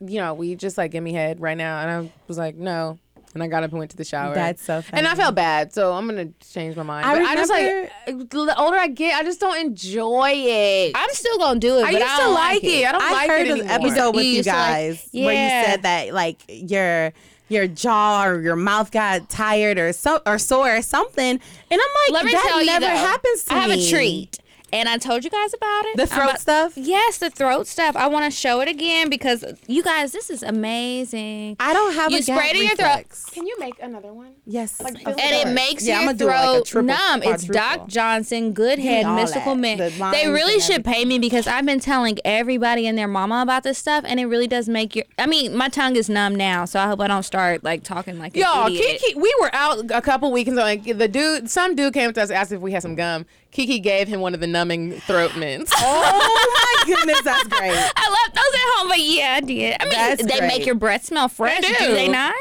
you know, we just like give me head right now," and I was like, "No." And I got up and went to the shower. That's so And I felt bad, so I'm gonna change my mind. I but I just like the older I get, I just don't enjoy it. I'm still gonna do it. I but used I to don't like it. I don't I like heard it an anymore. episode with You you, used to like- guys where you said that like your your jaw or your mouth got tired or so or sore or something, and I'm like, Let me that tell never you, though, happens to me. I have me. a treat. And I told you guys about it. The throat about- stuff? Yes, the throat stuff. I want to show it again because you guys, this is amazing. I don't have You a spray it in your throat. Can you make another one? Yes, fill and it it makes Yeah, your I'ma do like a throat triple, numb. It's. Doc Johnson, Good Head, all Mystical that, the They really should pay me because I've been telling everybody and their mama about this stuff, and it really does make your. I mean, my tongue is numb now, so I hope I don't start like talking like an Y'all, idiot. Kiki, we were out a couple weekends. Like the dude, some dude came up to us asked if we had some gum. Kiki gave him one of the numbing throat mints. oh my goodness, that's great. I left those at home, but yeah, I did. I mean, That's they great. make your breath smell fresh, They do. do. they not?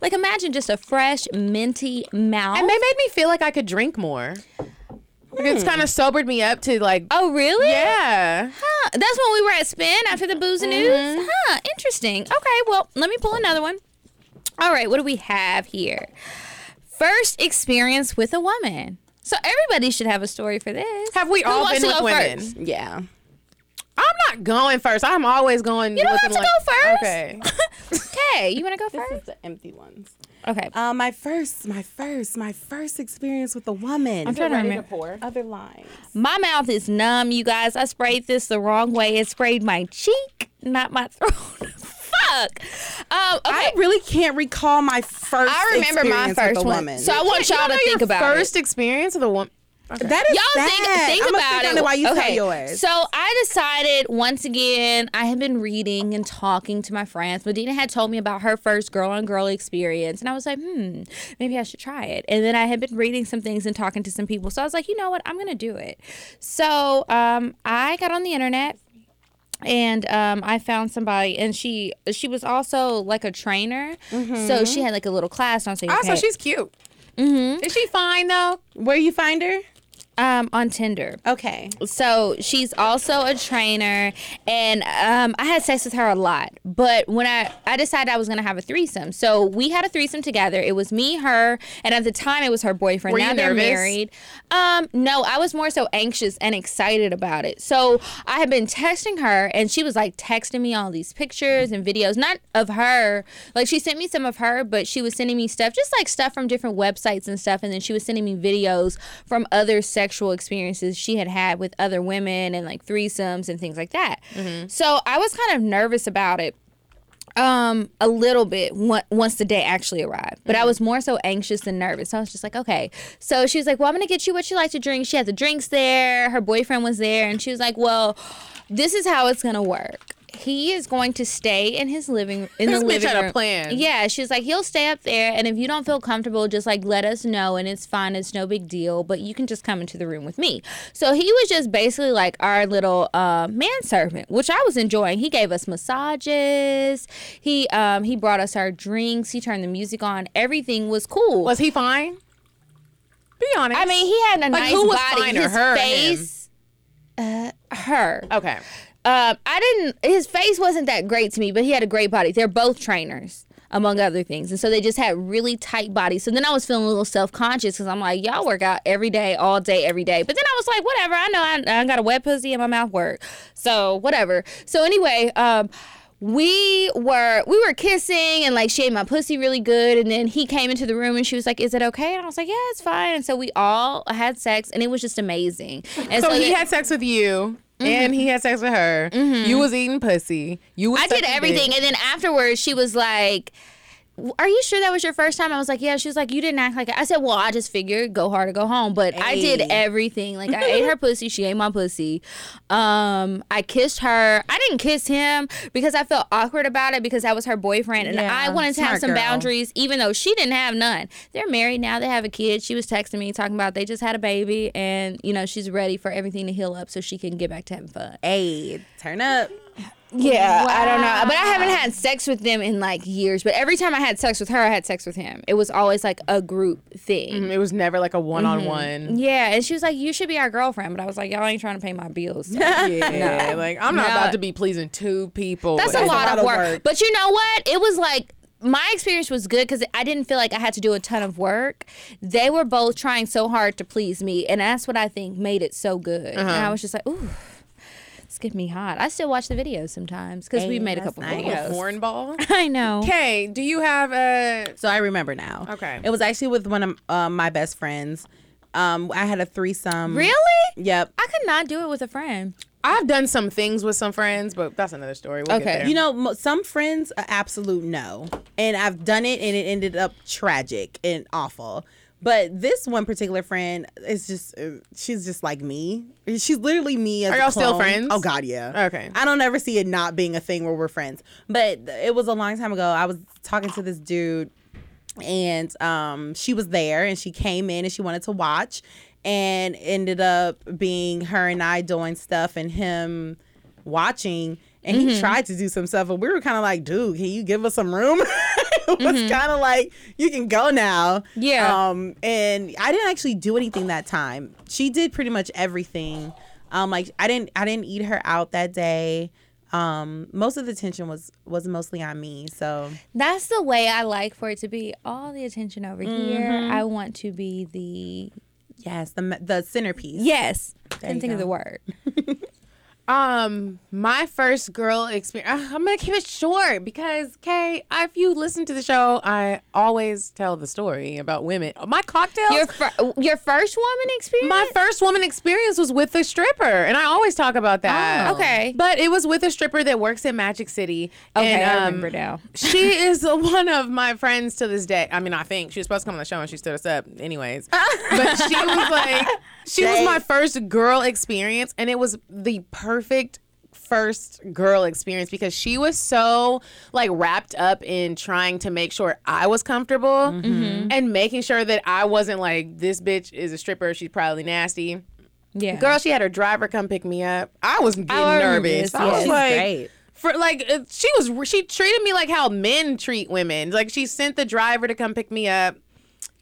Like, imagine just a fresh, minty mouth. and they made me feel like I could drink more. Like, It's kind of sobered me up to like, oh, really? yeah. Huh. That's when we were at Spin after the booze and Mm-hmm. news. Huh. Interesting. Okay, well, let me pull another one. All right, what do we have here? First experience with a woman. So everybody should have a story for this. Have we Who all wants been to with go women? first? Yeah. I'm not going first. I'm always going. You don't have to like, go first. Okay. Okay, you want to go This first? is the empty ones. Okay. Uh, my first, my first, my first experience with a woman. I'm trying to to remember. pour. Other lines. My mouth is numb, you guys. I sprayed this the wrong way. It sprayed my cheek, not my throat. Fuck. Um, okay. I really can't recall my first. I remember my first one. woman. So I want You y'all don't to know think your about first it. experience with a woman. that is Y'all sad. think I'ma about think it. why you okay. tell yours. So I decided once again, I had been reading and talking to my friends. Medinah had told me about her first girl on girl experience, and I was like, hmm, maybe I should try it. And then I had been reading some things and talking to some people, so I was like, you know what, I'm gonna do it. So um, I got on the internet and um, I found somebody, and she she was also like a trainer, so she had like a little class. on. Like, Also, okay. she's cute. Mm-hmm. Is she fine though? Where you find her? Um, on Tinder. Okay. So she's also a trainer, and um, I had sex with her a lot. But when I I decided I was gonna have a threesome, so we had a threesome together. It was me, her, and at the time it was her boyfriend. Were now you they're nervous? married. Um, no, I was more so anxious and excited about it. So I had been texting her, and she was like texting me all these pictures and videos, not of her. Like she sent me some of her, but she was sending me stuff, just like stuff from different websites and stuff. And then she was sending me videos from other sexual experiences she had had with other women and like threesomes and things like that. So I was kind of nervous about it um a little bit once the day actually arrived. But i was more so anxious than nervous. So i was just like okay. So she was like well i'm gonna get you what you like to drink. She had the drinks there. Her boyfriend was there. And she was like well this is how it's gonna work he is going to stay in his living in This the living had a room. plan. Yeah, she's like he'll stay up there, and if you don't feel comfortable, just like let us know, and it's fine. It's no big deal. But you can just come into the room with me. So he was just basically like our little uh, manservant, which I was enjoying. He gave us massages. He um he brought us our drinks. He turned the music on. Everything was cool. Was he fine? Be honest. I mean, he had a Like, nice who was body. finer, His her face, uh, her. okay. Um, I didn't. His face wasn't that great to me, but he had a great body. They're both trainers, among other things, and so they just had really tight bodies. So then I was feeling a little self conscious because I'm like, y'all work out every day, all day, every day. But then I was like, whatever. I know I, I got a wet pussy and my mouth work, so whatever. So anyway, um. We were we were kissing and like she ate my pussy really good and then he came into the room and she was like, "Is it okay?" And I was like, "Yeah, it's fine." And so we all had sex and it was just amazing. And So, he then- had sex with you, and he mm-hmm. had sex with her. You mm-hmm. was eating pussy. You was I did everything. dick. And then afterwards, she was like, are you sure that was your first time? I was like, yeah. She was like, you didn't act like it. I said, well, I just figured go hard or go home. But I did everything. Like I ate her pussy, she ate my pussy. Um, I kissed her. I didn't kiss him because I felt awkward about it because that was her boyfriend, and Yeah, I wanted to have some girl. boundaries, even though she didn't have none. They're married now. They have a kid. She was texting me talking about they just had a baby, and you know she's ready for everything to heal up so she can get back to having fun. Hey, turn up. Yeah, I don't know. But I haven't had sex with them in like years. But every time I had sex with her, I had sex with him. It was always like a group thing. Mm, It was never like a one on one. Yeah, and she was like, "You should be our girlfriend," but I was like, "Y'all ain't trying to pay my bills." so." Yeah, like I'm not No. about to be pleasing two people. That's a Like, lot, lot of of work. work. But you know what? It was like my experience was good because I didn't feel like I had to do a ton of work. They were both trying so hard to please me, and that's what I think made it so good. And I was just like, "Ooh." It's getting me hot. I still watch the videos sometimes because we Hey, made a couple nice. videos. horn ball. I know. Okay, do you have a? So I remember now. Okay. It was actually with one of um, my best friends. Um, I had a threesome. Really? Yep. I could not do it with a friend. I've done some things with some friends, but that's another story. We'll get Okay. there. You know, mo- some friends, a absolute no. And I've done it and it ended up tragic and awful. But this one particular friend is just, uh, she's just like me. She's literally me. As Are y'all still friends? Oh, God, yeah. Okay. I don't ever see it not being a thing where we're friends. But it was a long time ago. I was talking to this dude and um, she was there and she came in and she wanted to watch and ended up being her and I doing stuff and him watching and Mm-hmm. he tried to do some stuff and we were kind of like dude can you give us some room it was Mm-hmm. kind of like you can go now Yeah. um and I didn't actually do anything that time she did pretty much everything um like I didn't I didn't eat her out that day um most of the attention was was mostly on me so That's the way I like for it to be. All the attention over here. Mm-hmm. I want to be the yes the the centerpiece yes. Couldn't you think of the word. Um, my first girl experience. I'm gonna keep it short because, Kay, if you listen to the show, I always tell the story about women. My CockTales. Your fir- your first woman experience. my first woman experience was with a stripper, and I always talk about that. Oh. Okay. but it was with a stripper that works in Magic City. Okay, and, I um, remember now. she is one of my friends to this day. I mean, I think she was supposed to come on the show and she stood us up, anyways. but she was like, she was my first girl experience, and it was the perfect first girl experience because she was so like wrapped up in trying to make sure I was comfortable Mm-hmm. and making sure that I wasn't like this bitch is a stripper she's probably nasty Yeah. girl she had her driver come pick me up I was getting I nervous this, I was yes. like great for like uh, she was she treated me like how men treat women like she sent the driver to come pick me up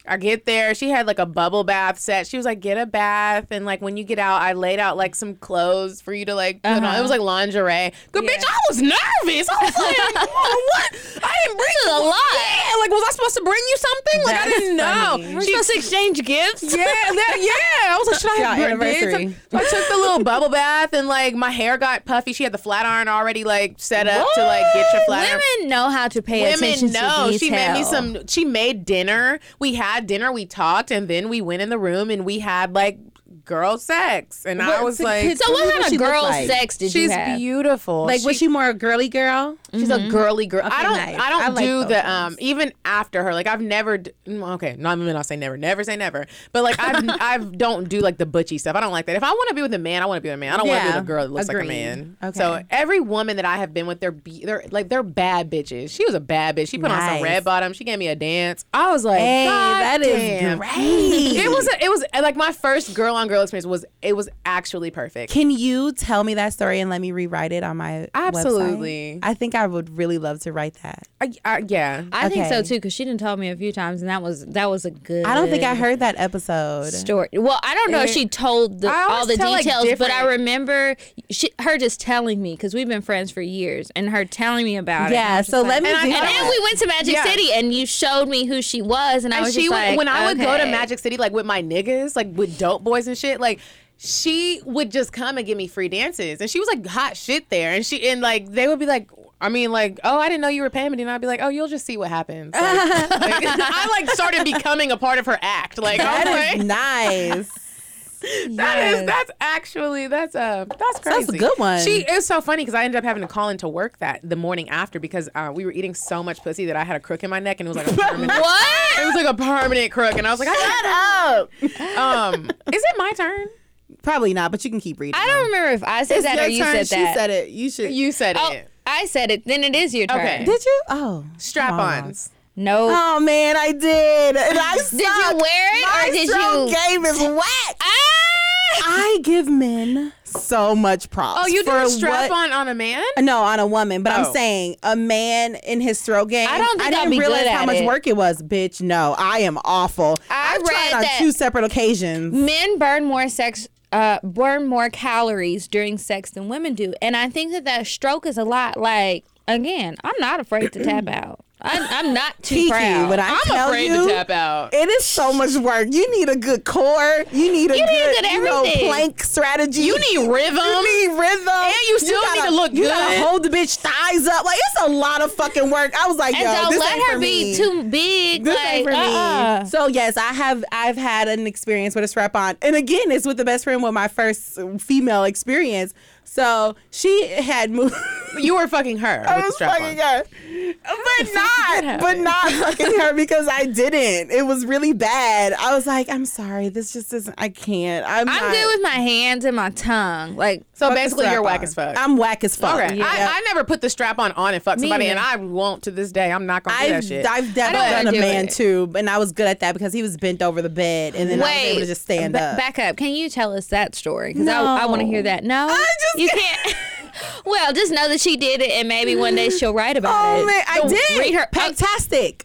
I get there. She had like a bubble bath set. She was like, get a bath. And like when you get out, I laid out like some clothes for you to like put on. It was uh-huh. like lingerie. Good bitch, I was nervous. I was like, what? I didn't bring a lot. Yeah, like was I supposed to bring you something? Like I didn't funny. know. We're supposed to exchange gifts. Yeah, that, yeah. I was like, should I have Yeah, anniversary. So I took the little bubble bath and like my hair got puffy. She had the flat iron already like set up to like get your flat iron. Women know how to pay attention Women know. to She made me some. She made dinner. We had dinner. We talked, and then we went in the room and we had like girl sex, and I was to- like, So what What kind of girl like? sex did she's you have? beautiful. Like, was She- she more a girly girl? She's a girly girl. I don't. nice. I don't I like do the ones. um. Even after her, like I've never. d- mm, Okay, not even I'll say never. Never say never. But like I've I've don't do like the butchy stuff. I don't like that. If I want to be with a man, I want to be with a man. I don't want to be with a girl that looks like a man. Okay. So every woman that I have been with, they're be, they're like they're bad bitches. She was a bad bitch. She put on some red bottom. She gave me a dance. I was like, Hey, God that is damn. great. It was a, it was like my first girl on girl experience was it was actually perfect. Can you tell me that story and let me rewrite it on my Absolutely. website? I think I would really love to write that. I, I, yeah. I think so too, because she didn't tell me a few times, and that was that was a good. I don't think I heard that episode. story. Well, I don't know if she told the, all the tell, like, details, but I remember she, her just telling me because we've been friends for years, and her telling me about it. Yeah, so just let me And I- do And then we went to Magic Yeah. City, and you showed me who she was, and I was she just would like, when I would go to. Magic City like with my niggas, like with dope boys and shit, like she would just come and give me free dances. And she was like hot shit there. And she and like they would be like I mean, like, oh, I didn't know you were paying me, and I'd be like, oh, you'll just see what happens. Like, like, I like started becoming a part of her act. Like, That like, is nice. that is that's actually that's uh that's crazy. That's a good one. She is so funny because I ended up having to call into work that the morning after because uh, we were eating so much pussy that I had a crook in my neck and it was like a permanent. What? It was like a permanent crook, and I was like, I Shut up. Um, is it my turn? Probably not, but you can keep reading. I don't remember if I said It's that or you turn. said that. She said it. You should. You said Oh, it. I said it. Then it is your turn. Okay. Did you? Oh, Strap-ons. No. Oh man, I did. And I Did you wear it My or did stroke you? game is whack. Ah! I give men so much props. Oh, you for did a strap what- on on a man? No, on a woman, but Oh. I'm saying a man in his throat game. I don't think I I'll didn't be realize how much it. work it was, bitch. No, I am awful. I have tried read on that- two separate occasions. men burn more sex uh burn more calories during sex than women do and i think that that stroke is a lot like again i'm not afraid to tap out I, i'm not too Kiki, proud when I I'm tell afraid you, to tap out. It is so much work. You need a good core. You need a You good, need good you know, plank strategy. You need rhythm. You need rhythm. And you still need gotta- to look You gotta hold the bitch thighs up. Like it's a lot of fucking work. I was like, and yo, don't this let ain't her for be me. too big This like ain't for uh-uh. me. So yes, I have. I've had an experience with a strap on, and again, it's with the best friend with my first female experience. So she had moved. You were fucking her I with the was strap fucking on. her, but not, but not fucking her because I didn't. It was really bad. I was like, I'm sorry, this just isn't. I can't. I'm. i'm not- good with my hands and my tongue like So basically, you're strap whack as fuck. I'm whack as fuck. Okay, Yeah. I, I never put the strap on on and fuck Me somebody, neither. and I won't to this day. I'm not gonna do that I've, shit. I've definitely done a do man it. too, and I was good at that because he was bent over the bed, and then I was able to just stand ba- up. back up can you tell us that story because I, I want to hear that no I just you can't well just know that she did it and maybe one day she'll write about it Oh man, I did. read her Pegtastic.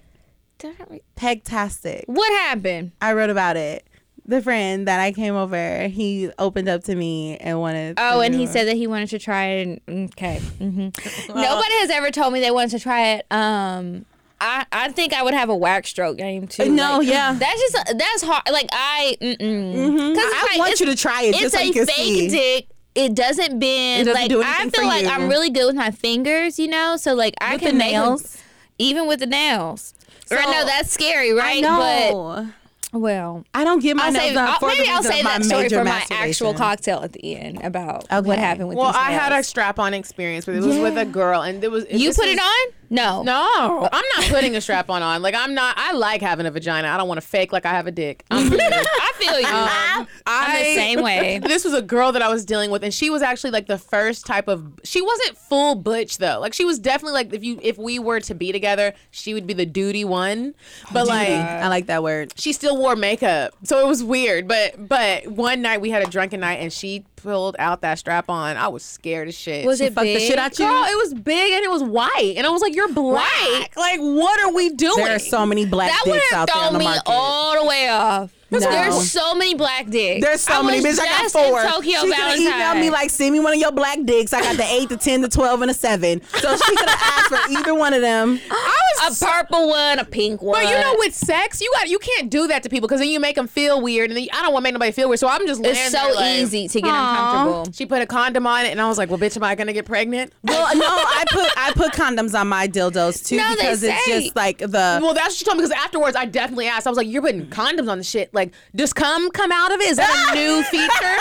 Did I read- Pegtastic. what happened I wrote about it. The friend that I came over, he opened up to me and wanted. Oh, and he it. said that he wanted to try it. and- Okay. hmm Nobody has ever told me they wanted to try it. Um, I I think I would have a whack stroke game too. No, Like, yeah. That's just that's hard. Like I, mm-mm. Mhm. Cause I it's want you to try it It's just so a you can fake see. dick. It doesn't bend. It doesn't like do I feel for like you. I'm really good with my fingers, you know. So like I With can the make 'em- nails? even with the nails. I know that's scary, right? I know. But well, I don't get my I'll nails save, done for maybe I'll reason of save my that story for my actual CockTale at the end about Okay. what happened with this. well, these I had a strap-on experience, but it was with a girl, and it was. You put is- it on? No. No, I'm not putting a strap on on. Like I'm not. I like having a vagina. I don't want to fake like I have a dick. I'm. I feel you. Um, I'm the same way. This was a girl that I was dealing with, and she was actually like the first type of. She wasn't full butch though. Like she was definitely like if you if we were to be together, she would be the duty one. But like I like that word. she still wore makeup, so it was weird. But but one night we had a drunken night, and she pulled out that strap on. I was scared as shit. Was She it Fuck the big? shit out you. Girl, it was big and it was white, and I was like, "You're black. Like, what are we doing?" There are so many black That dicks out there thrown the me market. all the way off. No. There's so many black dicks. There's so I many was bitches. I got four. Tokyo she could have emailed me like, send me one of your black dicks. I got the eight, the ten, the twelve, and the seven. So she could have asked for either one of them. I was a purple one, a pink one. But you know, with sex, you got you can't do that to people because then you make them feel weird, and then I don't want to make nobody feel weird. So I'm just it's so there like- easy to get uncomfortable. She put a condom on it, and I was like, "Well, bitch, am I gonna get pregnant?" Well, no, I put I put condoms on my dildos too No, because it's just like the Well, that's what she told me because afterwards I definitely asked. I was like, "You're putting condoms on the shit. Like, does cum come out of it? Is that a new feature?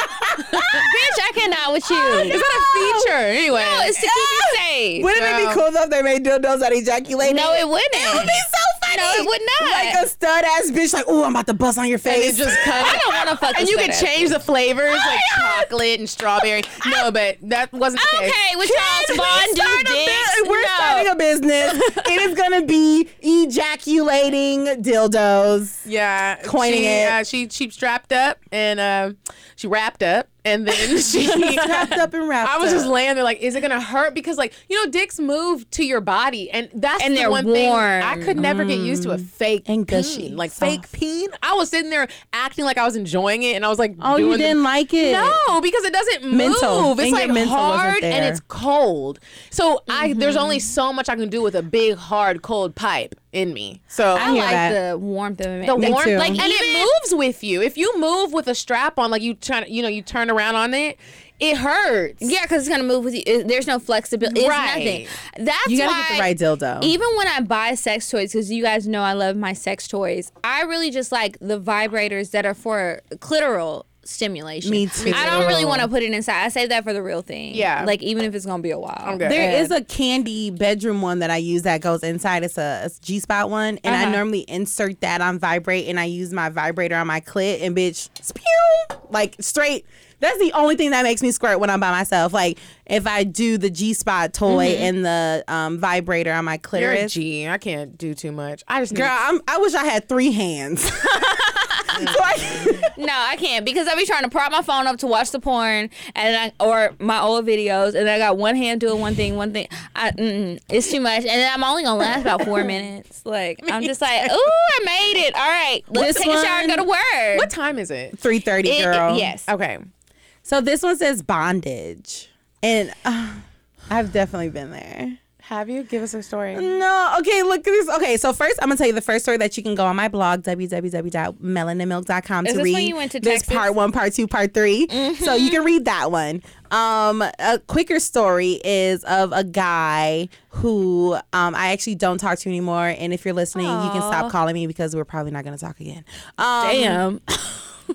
Bitch, I cannot with you. Oh, Is that a feature? Anyway, No, it's to keep you safe. Wouldn't it be cool though if they made dildos that ejaculate? No, it wouldn't. It would be so funny. No, it would not. Like a stud ass bitch, like, oh, I'm about to bust on your and face. it just comes. I don't want to fuck. and you can change the flavors like Oh, yeah. chocolate and strawberry. No, but that wasn't the case. Okay, with Charles Bond do Start a dicks. We're no. starting a business. it is gonna be ejaculating dildos. Yeah, Coining she, it. Uh, she she strapped up and uh, she wrapped up, and then she Wrapped up and wrapped up. I was just laying there like, is it gonna hurt? Because like you know, dicks move to your body, and that's And the they're one thing. I could never get used to a fake And gushy. peen. like Soft. fake peen. I was sitting there acting like I was enjoying it, and I was like, Oh, you didn't like it? No, because it doesn't move. Mental. It's And like hard and it's cold. So I there's Mm-hmm. only so much I can do with a big, hard, cold pipe in me. So I hear like that. the warmth of it. the Me warmth, too. like, and Even- it moves with you. If you move with a strap on, like you try, you know, you turn around on it, it hurts. Yeah, because it's gonna move with you. It- There's no flexibility. It's Right. nothing. That's You gotta why get the right dildo. Even when I buy sex toys, because you guys know I love my sex toys, I really just like the vibrators that are for clitoral stimulation. Me too. I don't really want to put it inside. I save that for the real thing. Yeah. Like even if it's gonna be a while. I'm good. There is a candy bedroom one that I use that goes inside. It's a, a G spot one, and I Uh-huh. normally insert that on vibrate, and I use my vibrator on my clit, and bitch, spew, like straight. That's the only thing that makes me squirt when I'm by myself. Like if I do the G spot toy and the um, vibrator on my Mm-hmm. You're a clitoris. G. I can't do too much. I just need Girl, I'm, I wish I had three hands. so I, No, I can't because I be trying to prop my phone up to watch the porn and I, or my old videos, and I got one hand doing one thing, one thing. I, mm, it's too much, and then I'm only gonna last about four minutes. Like I'm just like, ooh, I made it. All right, let's This take a shower and go to work. What time is it? three thirty, It- it- girl. yes. Okay. So this one says bondage, and uh, I've definitely been there. Have you? Give us a story. No, okay, look at this. Okay, so first I'm gonna tell you the first story that you can go on my blog, www.melaninmilk.com Is to this read. when you went to this Texas? part one, part two, part 3 So you can read that one. Um, a quicker story is of a guy who um, I actually don't talk to anymore. And if you're listening, you can stop calling me because we're probably not gonna talk again. Um, Damn.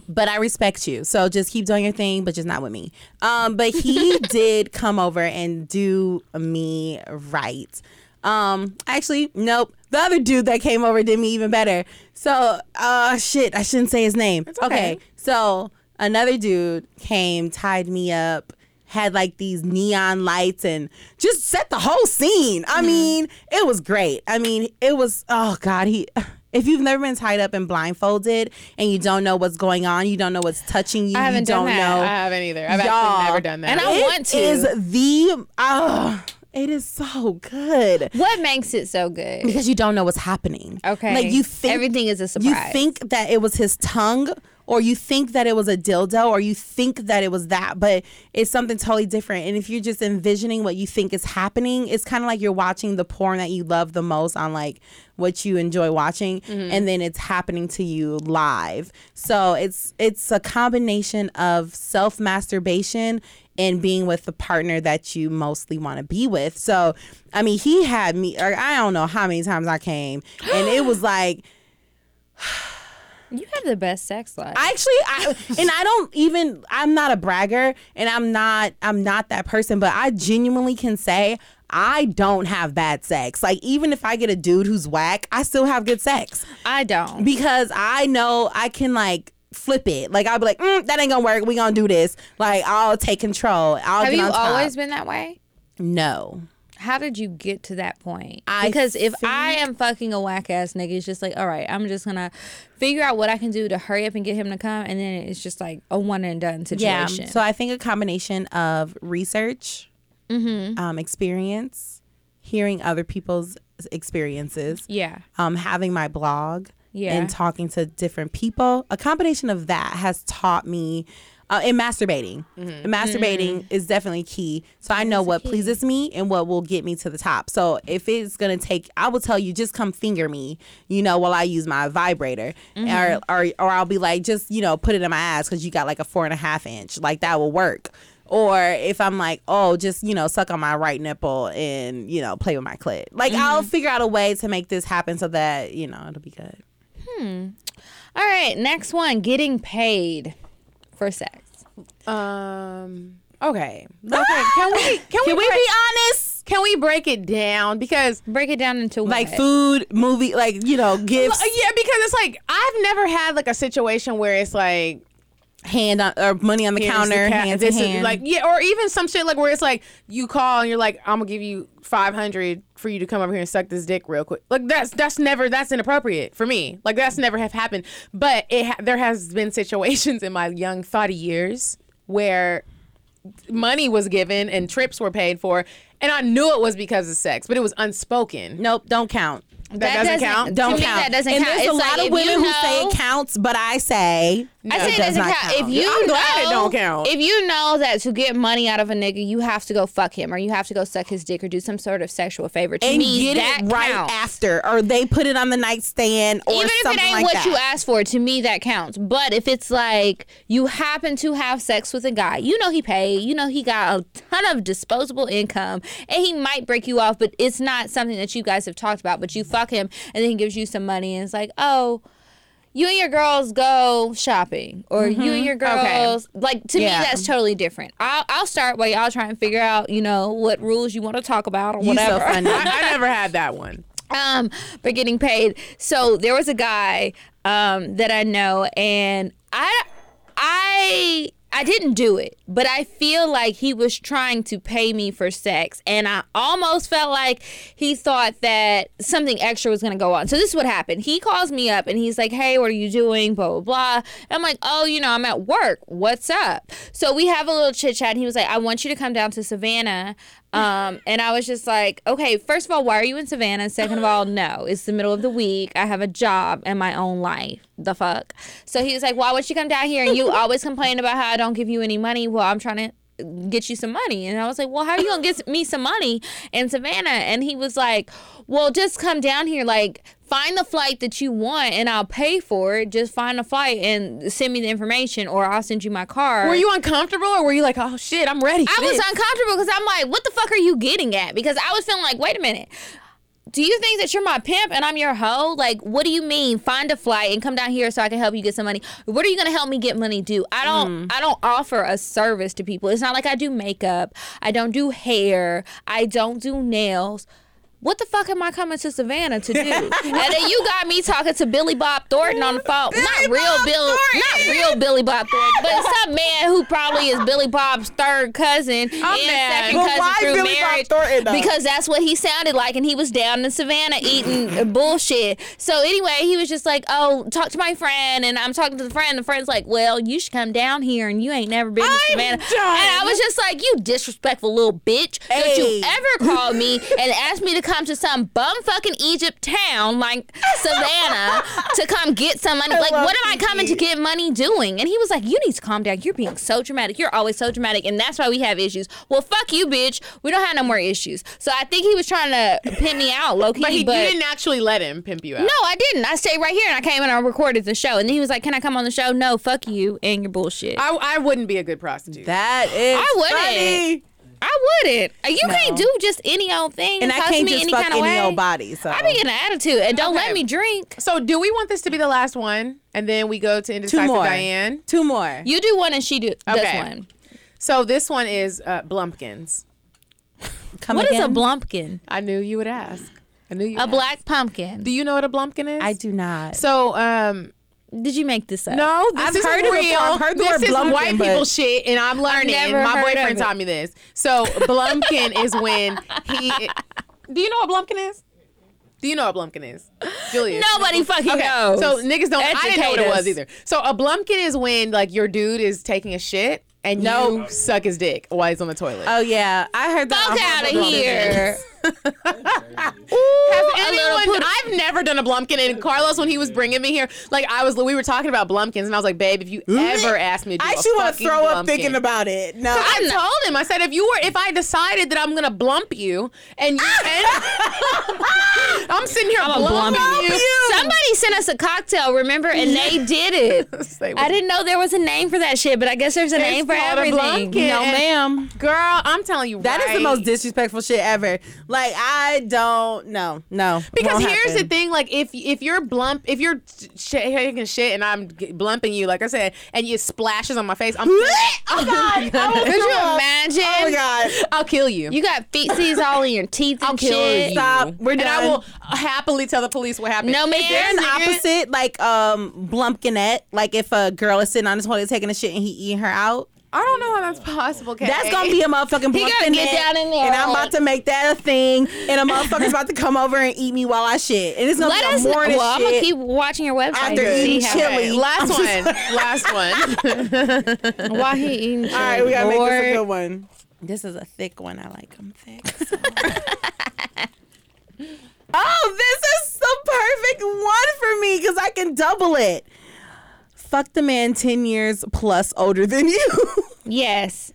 but I respect you. So just keep doing your thing, but just not with me. Um, but he did come over and do me right. Um, actually, nope. The other dude that came over did me even better. So, uh, shit, I shouldn't say his name. okay. So another dude came, tied me up, had like these neon lights and just set the whole scene. I mean, it was great. I mean, it was oh god, he if you've never been tied up and blindfolded and you don't know what's going on, you don't know what's touching you, I haven't you done don't that. know. I haven't either. I've Y'all. actually never done that. And I It want to. is the oh, it is so good. What makes it so good? Because you don't know what's happening. Okay. Like you think Everything is a surprise. You think that it was his tongue, or you think that it was a dildo, or you think that it was that, but it's something totally different. And if you're just envisioning what you think is happening, it's kind of like you're watching the porn that you love the most on like what you enjoy watching, Mm-hmm. and then it's happening to you live. So it's it's a combination of self masturbation and being with the partner that you mostly want to be with. So, I mean, he had me, or I don't know how many times I came, and it was like, you have the best sex life. I actually, I, and I don't even, I'm not a bragger, and I'm not, I'm not that person, but I genuinely can say I don't have bad sex. Like, even if I get a dude who's whack, I still have good sex I don't. because I know I can like flip it. Like I'll be like, mm, that ain't gonna work. We gonna do this. Like I'll take control. I'll Have you always been that way? No. How did you get to that point? I because if I am fucking a whack ass nigga, it's just like, all right, I'm just gonna figure out what I can do to hurry up and get him to come, and then it's just like a one and done situation. Yeah. So I think a combination of research, Mm-hmm. um, experience, hearing other people's experiences, yeah, um, having my blog, Yeah. and talking to different people. A combination of that has taught me uh, and masturbating. Mm-hmm. And masturbating is definitely key. So I know what pleases me and what will get me to the top. So if it's gonna take, I will tell you, just come finger me, you know, while I use my vibrator, Mm-hmm. or, or or I'll be like, just you know, put it in my ass because you got like a four and a half inch, like that will work. Or if I'm like, oh, just you know, suck on my right nipple and you know, play with my clit. Like Mm-hmm. I'll figure out a way to make this happen so that you know it'll be good. Hmm. All right, next one getting paid for sex. Um. Okay. Okay. Can we? Can, Can we break, be honest? Can we break it down? Because Break it down into Like what? food, movie, like you know, gifts, yeah, because it's like I've never had like a situation where it's like hand on or money on the here's counter, the ca- hand this to is- hand. like yeah, or even some shit like where it's like you call and you're like I'm gonna give you five hundred for you to come over here and suck this dick real quick. Like that's that's never that's inappropriate for me. Like that's never have happened. But it ha- there has been situations in my young thoughty years where money was given and trips were paid for, and I knew it was because of sex, but it was unspoken. nope, don't count. That, doesn't, count. Don't count. that doesn't and count. There's It's a like lot of women who say it counts, but I say no, I say it does doesn't not count. If you I'm know, glad it don't count. If you know that to get money out of a nigga, you have to go fuck him, or you have to go suck his dick, or do some sort of sexual favor. To and me, get that it right counts. after, or they put it on the nightstand, or Even if it ain't like what that. you asked for, to me that counts. But if it's like you happen to have sex with a guy, you know he paid, you know he got a ton of disposable income, and he might break you off, but it's not something that you guys have talked about. But you fuck him, and then he gives you some money, and it's like, oh. You and your girls go shopping, or you and your girls like to Yeah. me that's totally different. I'll, I'll start while y'all try and figure out, you know, what rules you want to talk about or so whatever. funny. I, I never had that one. um for getting paid. So there was a guy um that I know and I I I didn't do it, but I feel like he was trying to pay me for sex and I almost felt like he thought that something extra was going to go on. So this is what happened. He calls me up and he's like, "Hey, what are you doing?" blah blah blah. I'm like, "Oh, you know, I'm at work. What's up?" So we have a little chit chat and he was like, "I want you to come down to Savannah." Um, and I was just like, okay, first of all, why are you in Savannah? Second of all, no, it's the middle of the week. I have a job and my own life. The fuck? So he was like, why would you come down here? And you always complain about how I don't give you any money. Well, I'm trying to get you some money. And I was like, well, how are you going to get me some money in Savannah? And he was like, well, just come down here. Like, find the flight that you want and I'll pay for it. Just find a flight and send me the information or I'll send you my car. Were you uncomfortable or were you like, oh shit, I'm ready? I was uncomfortable because I'm like, what the fuck are you getting at? Because I was feeling like, wait a minute. Do you think that you're my pimp and I'm your hoe? Like, what do you mean? Find a flight and come down here so I can help you get some money. What are you gonna help me get money do? I don't mm. I don't offer a service to people. It's not like I do makeup. I don't do hair. I don't do nails. What the fuck am I coming to Savannah to do? and then you got me talking to Billy Bob Thornton on the phone. not real Bill, not real Billy Bob Thornton, but some man who probably is Billy Bob's third cousin and mad. second cousin why through Billy Bob marriage. Thornton, because that's what he sounded like, and he was down in Savannah eating bullshit. So anyway, he was just like, "Oh, talk to my friend," and I'm talking to the friend. The friend's like, "Well, you should come down here, and you ain't never been to Savannah." done. And I was just like, "You disrespectful little bitch! Don't you ever call me and ask me to come to some bum fucking Egypt town like Savannah to come get some money? Like, what am I coming to get money doing?" And he was like, "You need to calm down. You're being so dramatic. You're always so dramatic, and that's why we have issues." Well, fuck you, bitch. We don't have no more issues. So I think he was trying to pimp me out, low key. But he but you didn't actually let him pimp you out. no, I didn't. I stayed right here and I came and I recorded the show. And then he was like, Can I come on the show? No, fuck you and your bullshit. I, I, I wouldn't be a good prostitute. That is I wouldn't. funny. Wouldn't. Uh, You can't do just any old thing And and, I can't me just any fuck kind of any way. old body. So I be getting an attitude and don't Okay. let me drink. so do we want this to be the last one? And then we go to two more. Diane. Two more. You do one and she do does Okay. one. So this one is uh, Blumpkins. Come What is a again? blumpkin? I knew you would ask. I knew you A would black pumpkin. Do you know what a Blumpkin is? I do not. So, um, Did you make this up? no, this I've is heard real. before. I've heard the this word is Blumpkin, white people shit, and I'm learning. My boyfriend taught me this. So, Blumpkin is when he. Do you know what Blumpkin is? Do you know what Blumpkin is? Julius. Nobody fucking Okay, knows. so niggas don't. I didn't know what it was either. So a blumpkin is when like your dude is taking a shit and Nope. you suck his dick while he's on the toilet. Oh yeah, I heard that. Fuck out of here. Has anyone? put- I've never done a Blumpkin, and Carlos, when he was bringing me here, like I was, we were talking about Blumpkins, and I was like, "Babe, if you ever ask me to do I a actually want to fucking throw up Blumpkin- thinking about it. No, I told him. I said, if you were, if I decided that I'm gonna blump you, and you, ah! and I'm sitting here I'm blumping blump you. Somebody sent us a cocktail, remember? And they did it. Say I didn't know there was a name for that shit, but I guess there's a name for called a everything. No, ma'am. Girl, I'm telling you, That is the most disrespectful shit ever. Like I don't know, no. Because Won't here's the thing, like if if you're blump, if you're shaking shit and I'm blumping you, like I said, and you splashes on my face, I'm. Oh God! Oh, Could you imagine? Oh my God! I'll kill you. You got feces all in your teeth and I'll kill shit. you. Stop. We're and I will happily tell the police what happened. No, man. If There's an opposite, like um Blumpkinette. Like if a girl is sitting on the toilet taking a shit and he eating her out. I don't know how that's possible. Kay. That's gonna be a motherfucking He gotta Blumpkinette, get down in there, and I'm about to make that a thing, and a motherfucker's about to come over and eat me while I shit, and it's gonna Let be us a know. morning Well, I'm gonna keep watching your website After to see eating how. chili. Okay, last I'm one. last one. Why he eating? All right, we gotta make this a good one. This is a thick one. I like them thick. so. oh, this is the perfect one for me because I can double it. Fuck the man ten years plus older than you. Yes.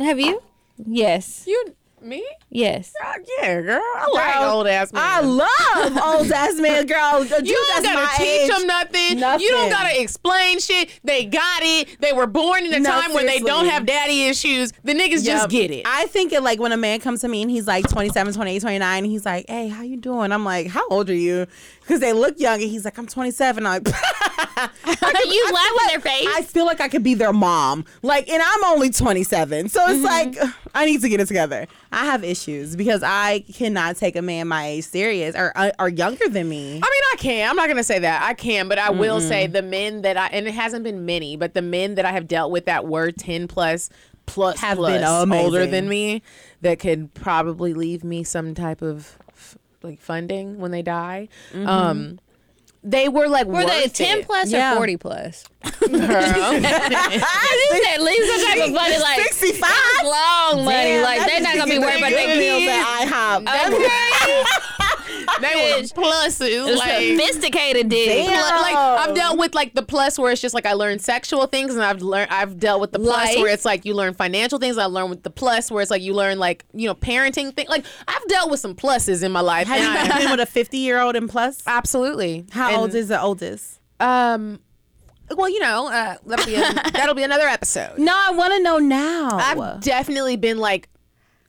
Have you? Yes. You, me? Yes. Uh, yeah, girl. I like old ass men. I love old ass man, girl. You don't gotta teach them nothing. nothing. You don't gotta explain shit. They got it. They were born in a No, time where they don't have daddy issues. The niggas just get it. I think it like when a man comes to me and he's like 27, 28, 29, he's like, hey, how you doing? I'm like, how old are you? Because they look young and he's like, I'm 27. I'm like, you laugh in their face. I feel like I could be their mom. Like, and I'm only 27. So Mm-hmm. it's like, I need to get it together. I have issues because I cannot take a man my age serious or, uh, or younger than me. I mean, I can. I'm not gonna say that. I can, but I will say the men that I and it hasn't been many, but the men that I have dealt with that were 10 plus plus Have plus been amazing. older than me that could probably leave me some type of f- like funding when they die. Um they were like Were they 10 it. plus Yeah. or 40 plus? Girl. I think that leaves some type of money like 65? long money. Damn, like they're not gonna be worried about their meals at IHOP. Okay. they were Bitch. pluses. Like, Sophisticated dick. Pl- like I've dealt with like the plus where it's just like I learned sexual things, and I've learned I've dealt with the plus Life. where it's like you learn financial things. I learned with the plus where it's like you learn like you know parenting things. Like I've dealt with some pluses in my life. Have and you I- been with a 50 year old and plus? absolutely. How And, old is the oldest? um? Well, you know, uh, that'll be a, that'll be another episode. No, I want to know now. I've definitely been like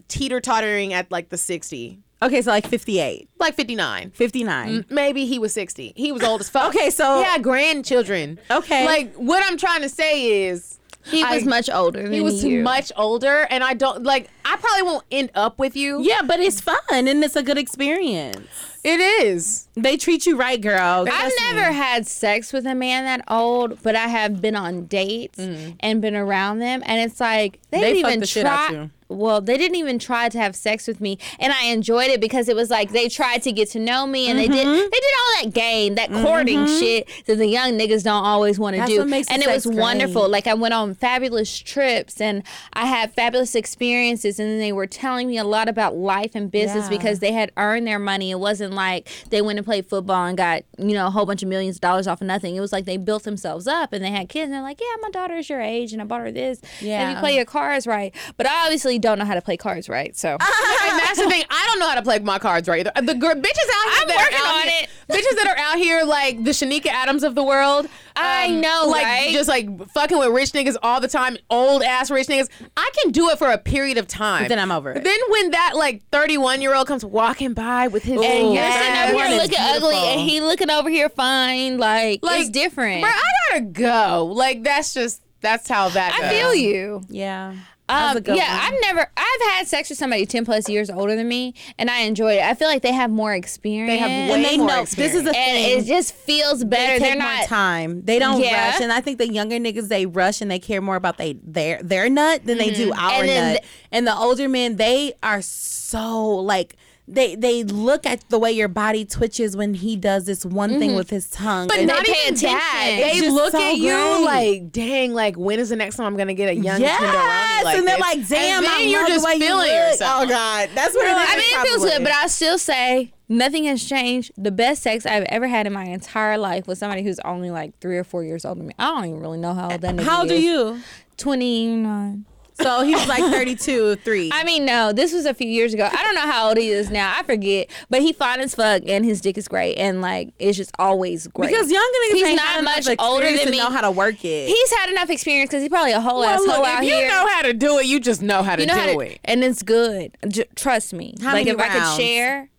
teeter tottering at like the sixty, okay, so like 58, like fifty nine. 59. Maybe he was 60. He was old as fuck. Okay, so- he had grandchildren. Okay. Like what I'm trying to say is He was I- much older than he was you. much older and I don't like I probably won't end up with you. Yeah, but it's fun and it's a good experience. It is. They treat you right, girl. I've Trust me. never had sex with a man that old, but I have been on dates and been around them, and it's like they, Mm. They didn't even the shit out try. Well, they didn't even try to have sex with me, and I enjoyed it because it was like they tried to get to know me, and they did Mm-hmm. they did all that game, that courting shit that the young niggas don't always want to do, what makes and it was sex wonderful. Like I went on fabulous trips, and I had fabulous experiences, and they were telling me a lot about life and business Yeah. because they had earned their money. It wasn't like they went and played football and got you know a whole bunch of millions of dollars off of nothing. It was like they built themselves up and they had kids and they're like, yeah, my daughter is your age and I bought her this. Yeah. And you play your cards right, but I obviously don't know how to play cards right. So and that's the thing. I don't know how to play my cards right either. The girl, bitches out here I'm that are working out on here- it. Bitches that are out here like the Shanika Adams of the world. I um, know, like right? just like fucking with rich niggas all the time, old ass rich niggas. I can do it for a period of time. But then I'm over it. then when that like 31 year old comes walking by with his and you're Yes. sitting over One here is looking ugly and he looking over here fine. Like, Like, it's different. Bro, I gotta go. Like that's just that's how that. I feel you. Yeah. Um, yeah, one. I've never. I've had sex with somebody ten plus years older than me, and I enjoyed it. I feel like they have more experience. They have way and they more know this is a the and thing. it just feels better. They They're take more not. time. They don't Yeah. rush, and I think the younger niggas they rush and they care more about they their their nut than they do our Mm-hmm. And then nut. and the older men they are so like they they look at the way your body twitches when he does this one thing mm-hmm. with his tongue. But and not they even attention. that. They look so at you like, dang, like when is the next time I'm gonna get a young yes, tenderoni like and they're this? like, damn, and then I you're just the feeling you yourself. Oh God, that's what it is. I mean, it feels good, but I still say nothing has changed. The best sex I've ever had in my entire life was somebody who's only like three or four years older than me. I don't even really know how old that How old are you? 29. So he was like 32, 3. I mean, no, this was a few years ago. I don't know how old he is now. I forget. But he fine as fuck and his dick is great. And like, it's just always great. because younger niggas He's ain't not much older than me. know how to work it. He's had enough experience because he's probably a whole Well, asshole look, out if you here. know how to do it, you just know how to You know do how to, it. and it's good. J- trust me. How like many if I rounds? could share,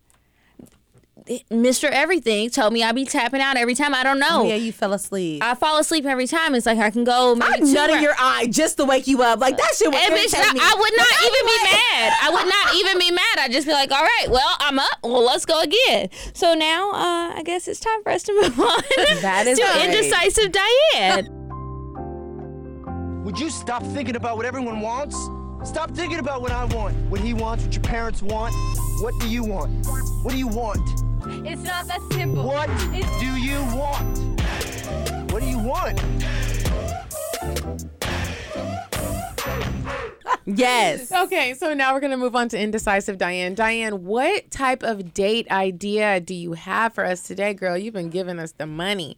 Mr. Everything told me I'd be tapping out every time. I don't know. oh, yeah, you fell asleep. I fall asleep every time. It's like I can go maybe I'm nut in rounds. your eye just to wake you up. Like that shit would And bitch, irritate me. I would not Like, even be mad. I would not even be mad. I'd just be like, all right, well, I'm up. Well, let's go again. So now uh, I guess it's time for us to move on That is to right. indecisive Diane. Would you stop thinking about what everyone wants? Stop thinking about what I want, what he wants, what your parents want. What do you want? What do you want? It's not that simple. What do you want? What do you want? Yes. Okay, so now we're gonna move on to indecisive Diane. Diane, what type of date idea do you have for us today, girl? You've been giving us the money.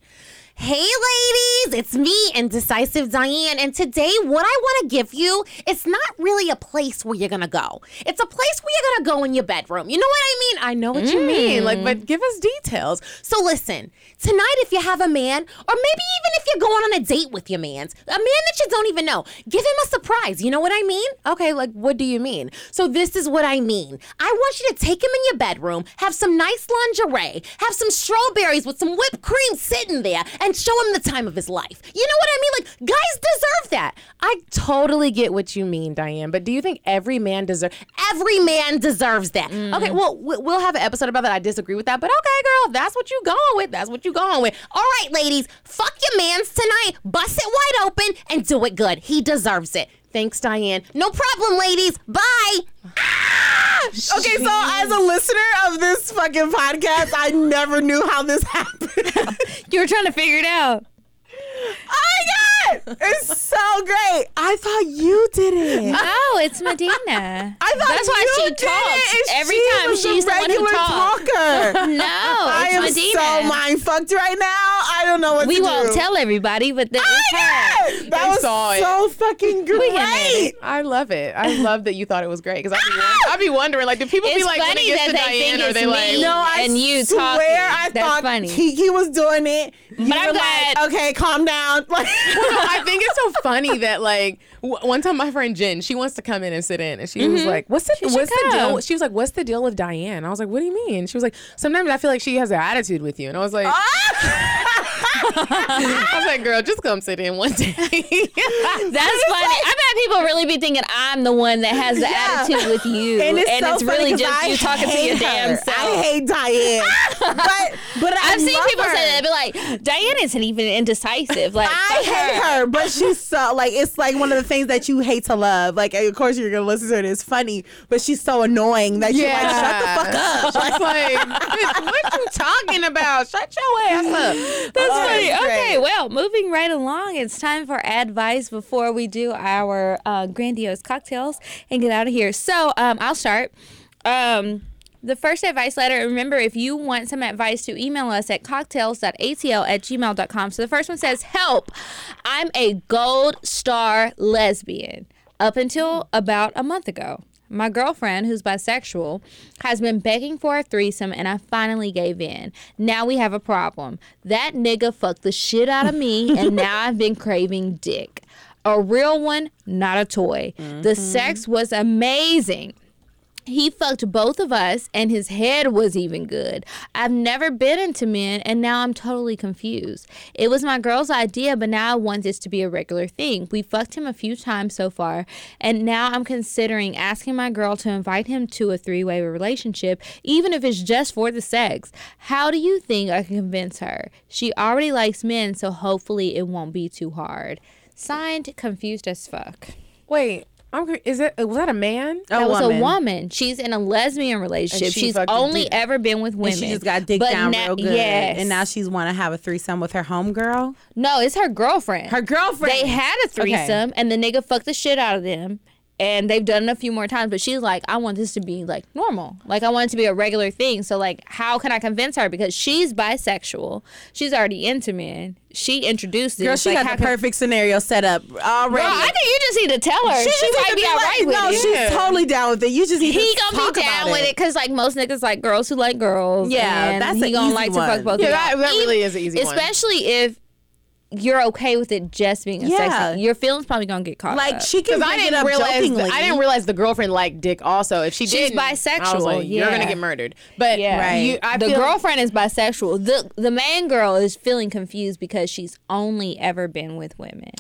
Hey, ladies, it's me, Indecisive Diane, and today what I want to give you is not really a place where you're gonna go. It's a place where you're gonna go in your bedroom. You know what I mean? I know what you mean, like, but mm. give us details. So listen, tonight if you have a man, or maybe even if you're going on a date with your man's, a man that you don't even know, give him a surprise. You know what I mean? Okay, like, what do you mean? So this is what I mean. I want you to take him in your bedroom, have some nice lingerie, have some strawberries with some whipped cream sitting there, and show him the time of his life. You know what I mean? Like guys deserve that. I totally get what you mean, Diane, but do you think every man deserves? Every man deserves that. Mm. Okay, well, we- we'll have an episode about that. I disagree with that, but okay, girl, that's what you going with. That's what you going with. All right, ladies, fuck your man's tonight. Bust it wide open and do it good. He deserves it. Thanks, Diane. No problem, ladies. Bye. Ah! Okay, so as a listener of this fucking podcast, I never knew how this happened. You were trying to figure it out. oh my god, it's so great. I thought you did it. No, it's Medinah. I thought That's why you she did talks. it, Every she time was she's the the one who regular talks. talker. No, I am Medinah. so mind fucked right now. I don't know what we to won't do. tell everybody, but the, it's my her. God, that was saw it. so fucking great. I love it. I love that you thought it was great because I'd, be ah! I'd be wondering, like, do people It's be like, when funny it gets that to they Diane, think or it's they like. No, I And you swear talking. I That's thought funny. Kiki was doing it. You But I'm glad- like, okay, calm down. Like, I think it's so funny that like w- one time my friend Jen, she wants to come in and sit in, and she was like, "What's the Mm-hmm. What's the deal?" She was like, "What's the deal with Diane?" I was like, "What do you mean?" She was like, "Sometimes I feel like she has an attitude with you," and I was like, I was like, "Girl, just come sit in one day." That's funny. I bet people really be thinking I'm the one that has the Yeah. attitude with you, and it's, so funny really 'cause just I you talking to hate your her. damn self. I hate Diane, but but I I've seen love people her. say that. Be like, Diane isn't even indecisive. Like, I fuck hate her, but she's so like it's like one of the things that you hate to love. Like, of course you're gonna listen to it. It's funny, but she's so annoying that you're like, shut the fuck up. She's like, "What you talking about? Shut your ass up." That's Oh, funny. it's Okay, well, moving right along, it's time for advice before we do our uh, grandiose cocktails and get out of here. So, um, I'll start. Um, the first advice letter, remember, if you want some advice to email us at cocktails.atl at gmail.com. So the first one says, Help, I'm a gold star lesbian. Up until about a month ago. My girlfriend, who's bisexual, has been begging for a threesome, and I finally gave in. Now we have a problem. That nigga fucked the shit out of me, and now I've been craving dick. A real one, not a toy. The mm-hmm. sex was amazing. He fucked both of us, and his head was even good. I've never been into men, and now I'm totally confused. It was my girl's idea, but now I want this to be a regular thing. We fucked him a few times so far, and now I'm considering asking my girl to invite him to a three way relationship, even if it's just for the sex. How do you think I can convince her? She already likes men, so hopefully it won't be too hard. Signed, confused as fuck. Wait, I'm cur- is it was that a man? That was a woman. She's in a lesbian relationship. she She's only dude. ever been with women. And she just got dick But down na- real good. Yes. And now she's want to have a threesome with her homegirl. no, it's her girlfriend. Her girlfriend. They had a threesome, and the nigga fucked the shit out of them. And they've done it a few more times, but she's like, I want this to be like normal. Like, I want it to be a regular thing. So, like, how can I convince her? Because she's bisexual. She's already into men. She introduced this. Girl, she like, got the can- perfect scenario set up already. Girl, I think you just need to tell her. She, just might need be alright all like- with no, it. she's totally down with it. You just need he to gonna be down with it because like most niggas like girls who like girls. Yeah, and that's he an gonna easy like to one. fuck both. Yeah, of that- y'all. that really Even- is an easy one. Especially if you're okay with it just being a Yeah. sexy. Your feelings probably gonna get caught. Like up. she can I didn't up realize jokingly. I didn't realize the girlfriend liked dick. Also, if she She's didn't, I was bisexual, like, You're gonna get murdered. But Yeah, right. you, I the feel, girlfriend is bisexual. The the main girl is feeling confused because she's only ever been with women,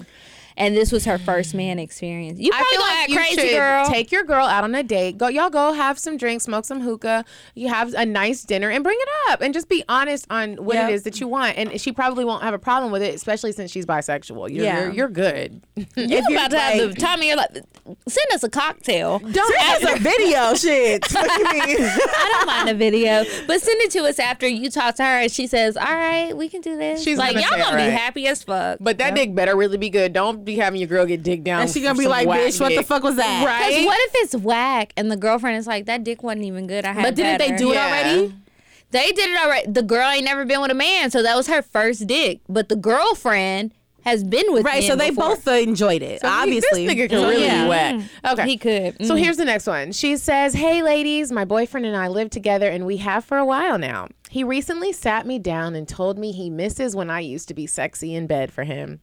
and this was her first man experience. You probably gonna like act crazy, should girl. take your girl out on a date. Go, y'all go have some drinks, smoke some hookah. You have a nice dinner and bring it up, and just be honest on what Yep. it is that you want. And she probably won't have a problem with it, especially since she's bisexual. You're, Yeah. you're, you're good. you if you're about to have the like- time of your life. Send us a cocktail. Don't ask a video shit. What you mean? I don't mind a video, but send it to us after you talk to her and she says, "All right, we can do this." She's like gonna y'all gonna be happy as fuck. But that dick better really be good. Don't be having your girl get dick down. And she gonna be like, whack bitch, what the fuck was that? Right? What if it's whack and the girlfriend is like, "That dick wasn't even good." I had But didn't they better." do it already? They did it already. The girl ain't never been with a man, so that was her first dick. But the girlfriend has been with Right, men so they before. both uh, enjoyed it. So he- obviously, this nigga can really Yeah. be whack. Okay, He could. So Mm. here's the next one. She says, Hey, ladies, my boyfriend and I live together and we have for a while now. He recently sat me down and told me he misses when I used to be sexy in bed for him.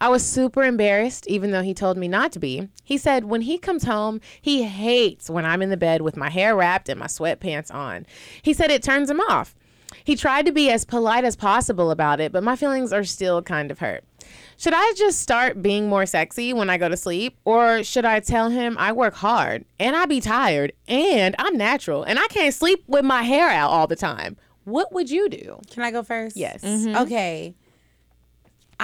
I was super embarrassed, even though he told me not to be. He said when he comes home, he hates when I'm in the bed with my hair wrapped and my sweatpants on. He said it turns him off. He tried to be as polite as possible about it, but my feelings are still kind of hurt. Should I just start being more sexy when I go to sleep? Or should I tell him I work hard and I be tired and I'm natural and I can't sleep with my hair out all the time? What would you do? Can I go first? Yes. Mm-hmm. Okay.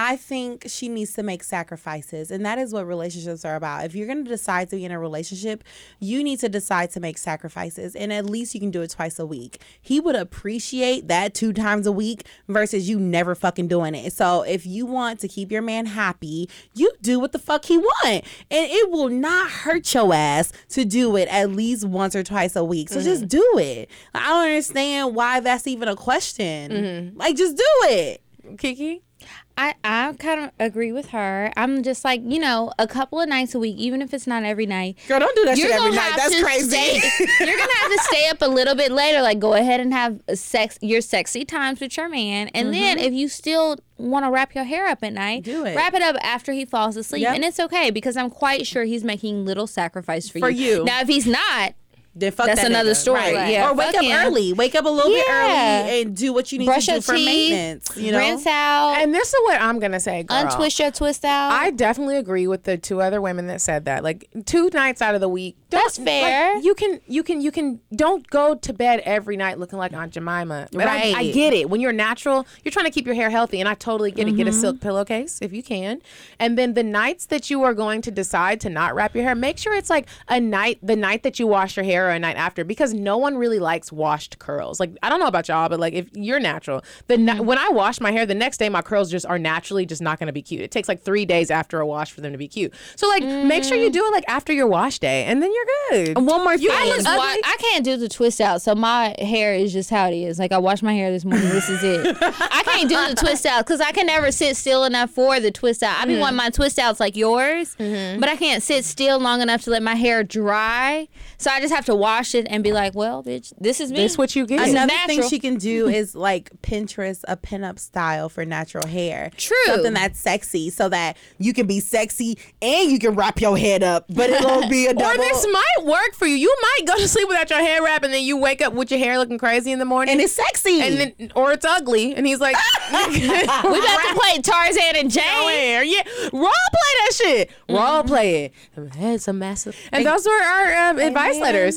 I think she needs to make sacrifices, and that is what relationships are about. If you're going to decide to be in a relationship, you need to decide to make sacrifices, and at least you can do it twice a week. He would appreciate that two times a week versus you never fucking doing it. So if you want to keep your man happy, you do what the fuck he want, and it will not hurt your ass to do it at least once or twice a week. So mm-hmm. just do it. I don't understand why that's even a question. Mm-hmm. Like, just do it. Kiki? I, I kind of agree with her. I'm just like, you know, a couple of nights a week, even if it's not every night. Girl, don't do that shit every night. That's crazy. stay- you're gonna have to stay up a little bit later. Like, go ahead and have sex your sexy times with your man, and then if you still want to wrap your hair up at night, Mm-hmm. Do it. Wrap it up after he falls asleep, Yep. and it's okay because I'm quite sure he's making little sacrifice for, For you. Now, if he's not, Then fuck That's that another nigga. story. Right. Yeah, or wake fuck up him. early. Wake up a little bit early and do what you need brush to do for teeth, maintenance. You know, rinse out, And this is what I'm going to say, girl. untwist your twist out. I definitely agree with the two other women that said that. Like two nights out of the week. don't- That's fair. like, you can you can you can don't go to bed every night looking like Aunt Jemima. But I, I get it. When you're natural, you're trying to keep your hair healthy, and I totally get it. Get a mm-hmm. silk pillowcase if you can, and then the nights that you are going to decide to not wrap your hair, make sure it's like a night the night that you wash your hair or a night after, because no one really likes washed curls. Like I don't know about y'all, but like if you're natural, the ni- mm-hmm. when I wash my hair, the next day my curls just are naturally just not going to be cute. It takes like three days after a wash for them to be cute. So like make sure you mm. do it like after your wash day, and then you're good. And one more thing. I, look ugly. I can't do the twist out, so my hair is just how it is. Like I washed my hair this morning. This is it. I can't do the twist out because I can never sit still enough for the twist out. I Mm-hmm. be wanting my twist outs like yours, mm-hmm. but I can't sit still long enough to let my hair dry. So I just have to wash it and be like, "Well, bitch, this is me. This is what you get. This is Another thing she can do is like Pinterest a pinup style for natural hair. True. Something that's sexy so that you can be sexy and you can wrap your head up, but it'll be a double. Or this might work for you. You might go to sleep without your hair wrap, and then you wake up with your hair looking crazy in the morning, and it's sexy. and then or it's ugly, and he's like, we about to play Tarzan and Jane. hair, yeah, role play that shit, role play it. It's a massive. And those were our um, advice letters.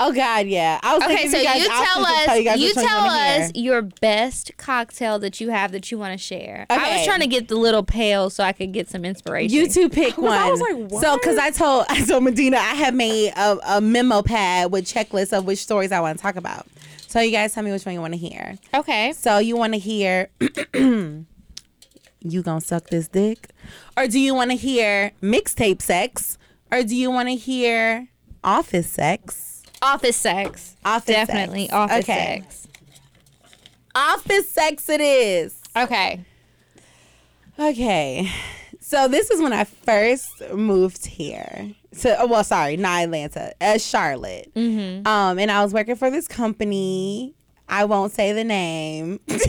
Oh God, yeah. I was Okay, so you guys tell us. tell you, You tell wanna hear. us your best cocktail that you have that you want to share. I was trying to get the little pail so I could get some inspiration. You two pick one. I was like, So, because I told I told Medinah I have made a, a memo pad with checklists of which stories I want to talk about. So you guys tell me which one you want to hear. Okay. So you want to hear you gonna suck this dick, or do you want to hear mixtape sex, or do you want to hear office sex? Office sex. Office Definitely sex. office Okay. sex. Office sex it is. Okay. Okay. So this is when I first moved here. So oh, well, sorry, not Atlanta, uh, Charlotte. Mm-hmm. Um, and I was working for this company. I won't say the name, but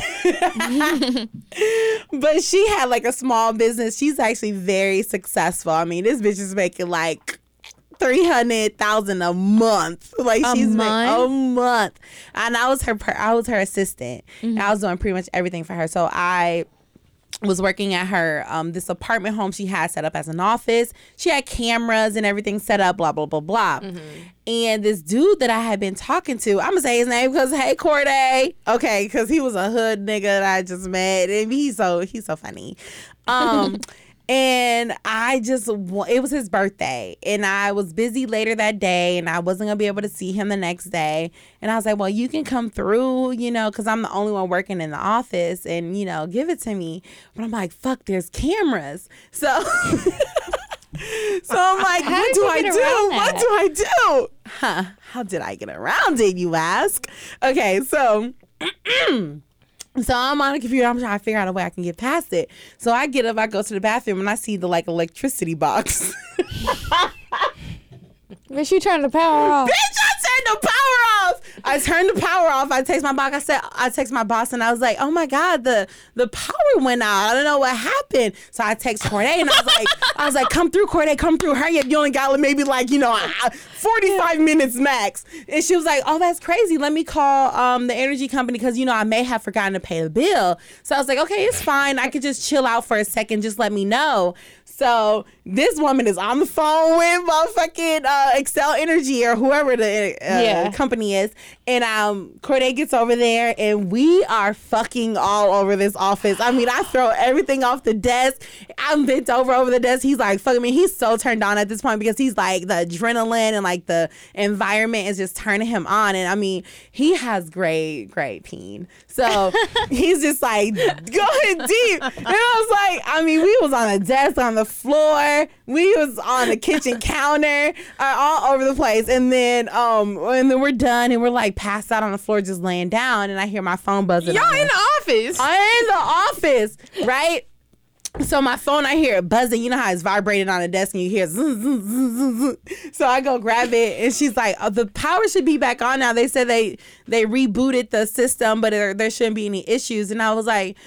she had like a small business. She's actually very successful. I mean, this bitch is making like three hundred thousand a month. Like A she's month? a month, and I was her. I was her assistant. And I was doing pretty much everything for her. So I was working at her um this apartment home she had set up as an office. She had cameras and everything set up, blah blah blah blah. And this dude that I had been talking to, I'm gonna say his name because hey Corday, okay, because he was a hood nigga that I just met, and he's so he's so funny. Um. And I just, it was his birthday, and I was busy later that day, and I wasn't gonna be able to see him the next day. And I was like, well, you can come through, you know, because I'm the only one working in the office, and you know, give it to me. But I'm like, fuck, there's cameras. So, so I'm like, How what do I do? What do I do? Huh? How did I get around it? You ask. Okay, so. So I'm on the computer. I'm trying to figure out a way I can get past it. So I get up, I go to the bathroom, and I see the like electricity box. Bitch, you turned the power off. Bitch, I turned the power off. I turned the power off. I text my boss. I said, I text my boss, and I was like, "Oh my god, the the power went out. I don't know what happened." So I text Corday, and I was like, "I was like, come through, Corday, come through. Hurry up. You only got maybe like you know, forty five minutes max." And she was like, "Oh, that's crazy. Let me call um the energy company because you know I may have forgotten to pay the bill." So I was like, "Okay, it's fine. I could just chill out for a second. Just let me know." So this woman is on the phone with motherfucking uh, Xcel Energy or whoever the uh, Yeah. company is, and um, Corday gets over there, and we are fucking all over this office. I mean, I throw everything off the desk. I'm bent over over the desk. He's like, "Fuck me." He's so turned on at this point because he's like the adrenaline and like the environment is just turning him on, and I mean, he has great, great peen. So he's just like going deep, and I was like, I mean, we was on a desk on the floor, we was on the kitchen counter, uh, all over the place, and then um, and then we're done, and we're like passed out on the floor, just laying down, and I hear my phone buzzing. Y'all in the office. I'm in the office, right? So my phone, I hear it buzzing. You know how it's vibrating on the desk, and you hear. So I go grab it, and she's like, oh, "The power should be back on now." They said they they rebooted the system, but there, there shouldn't be any issues. And I was like,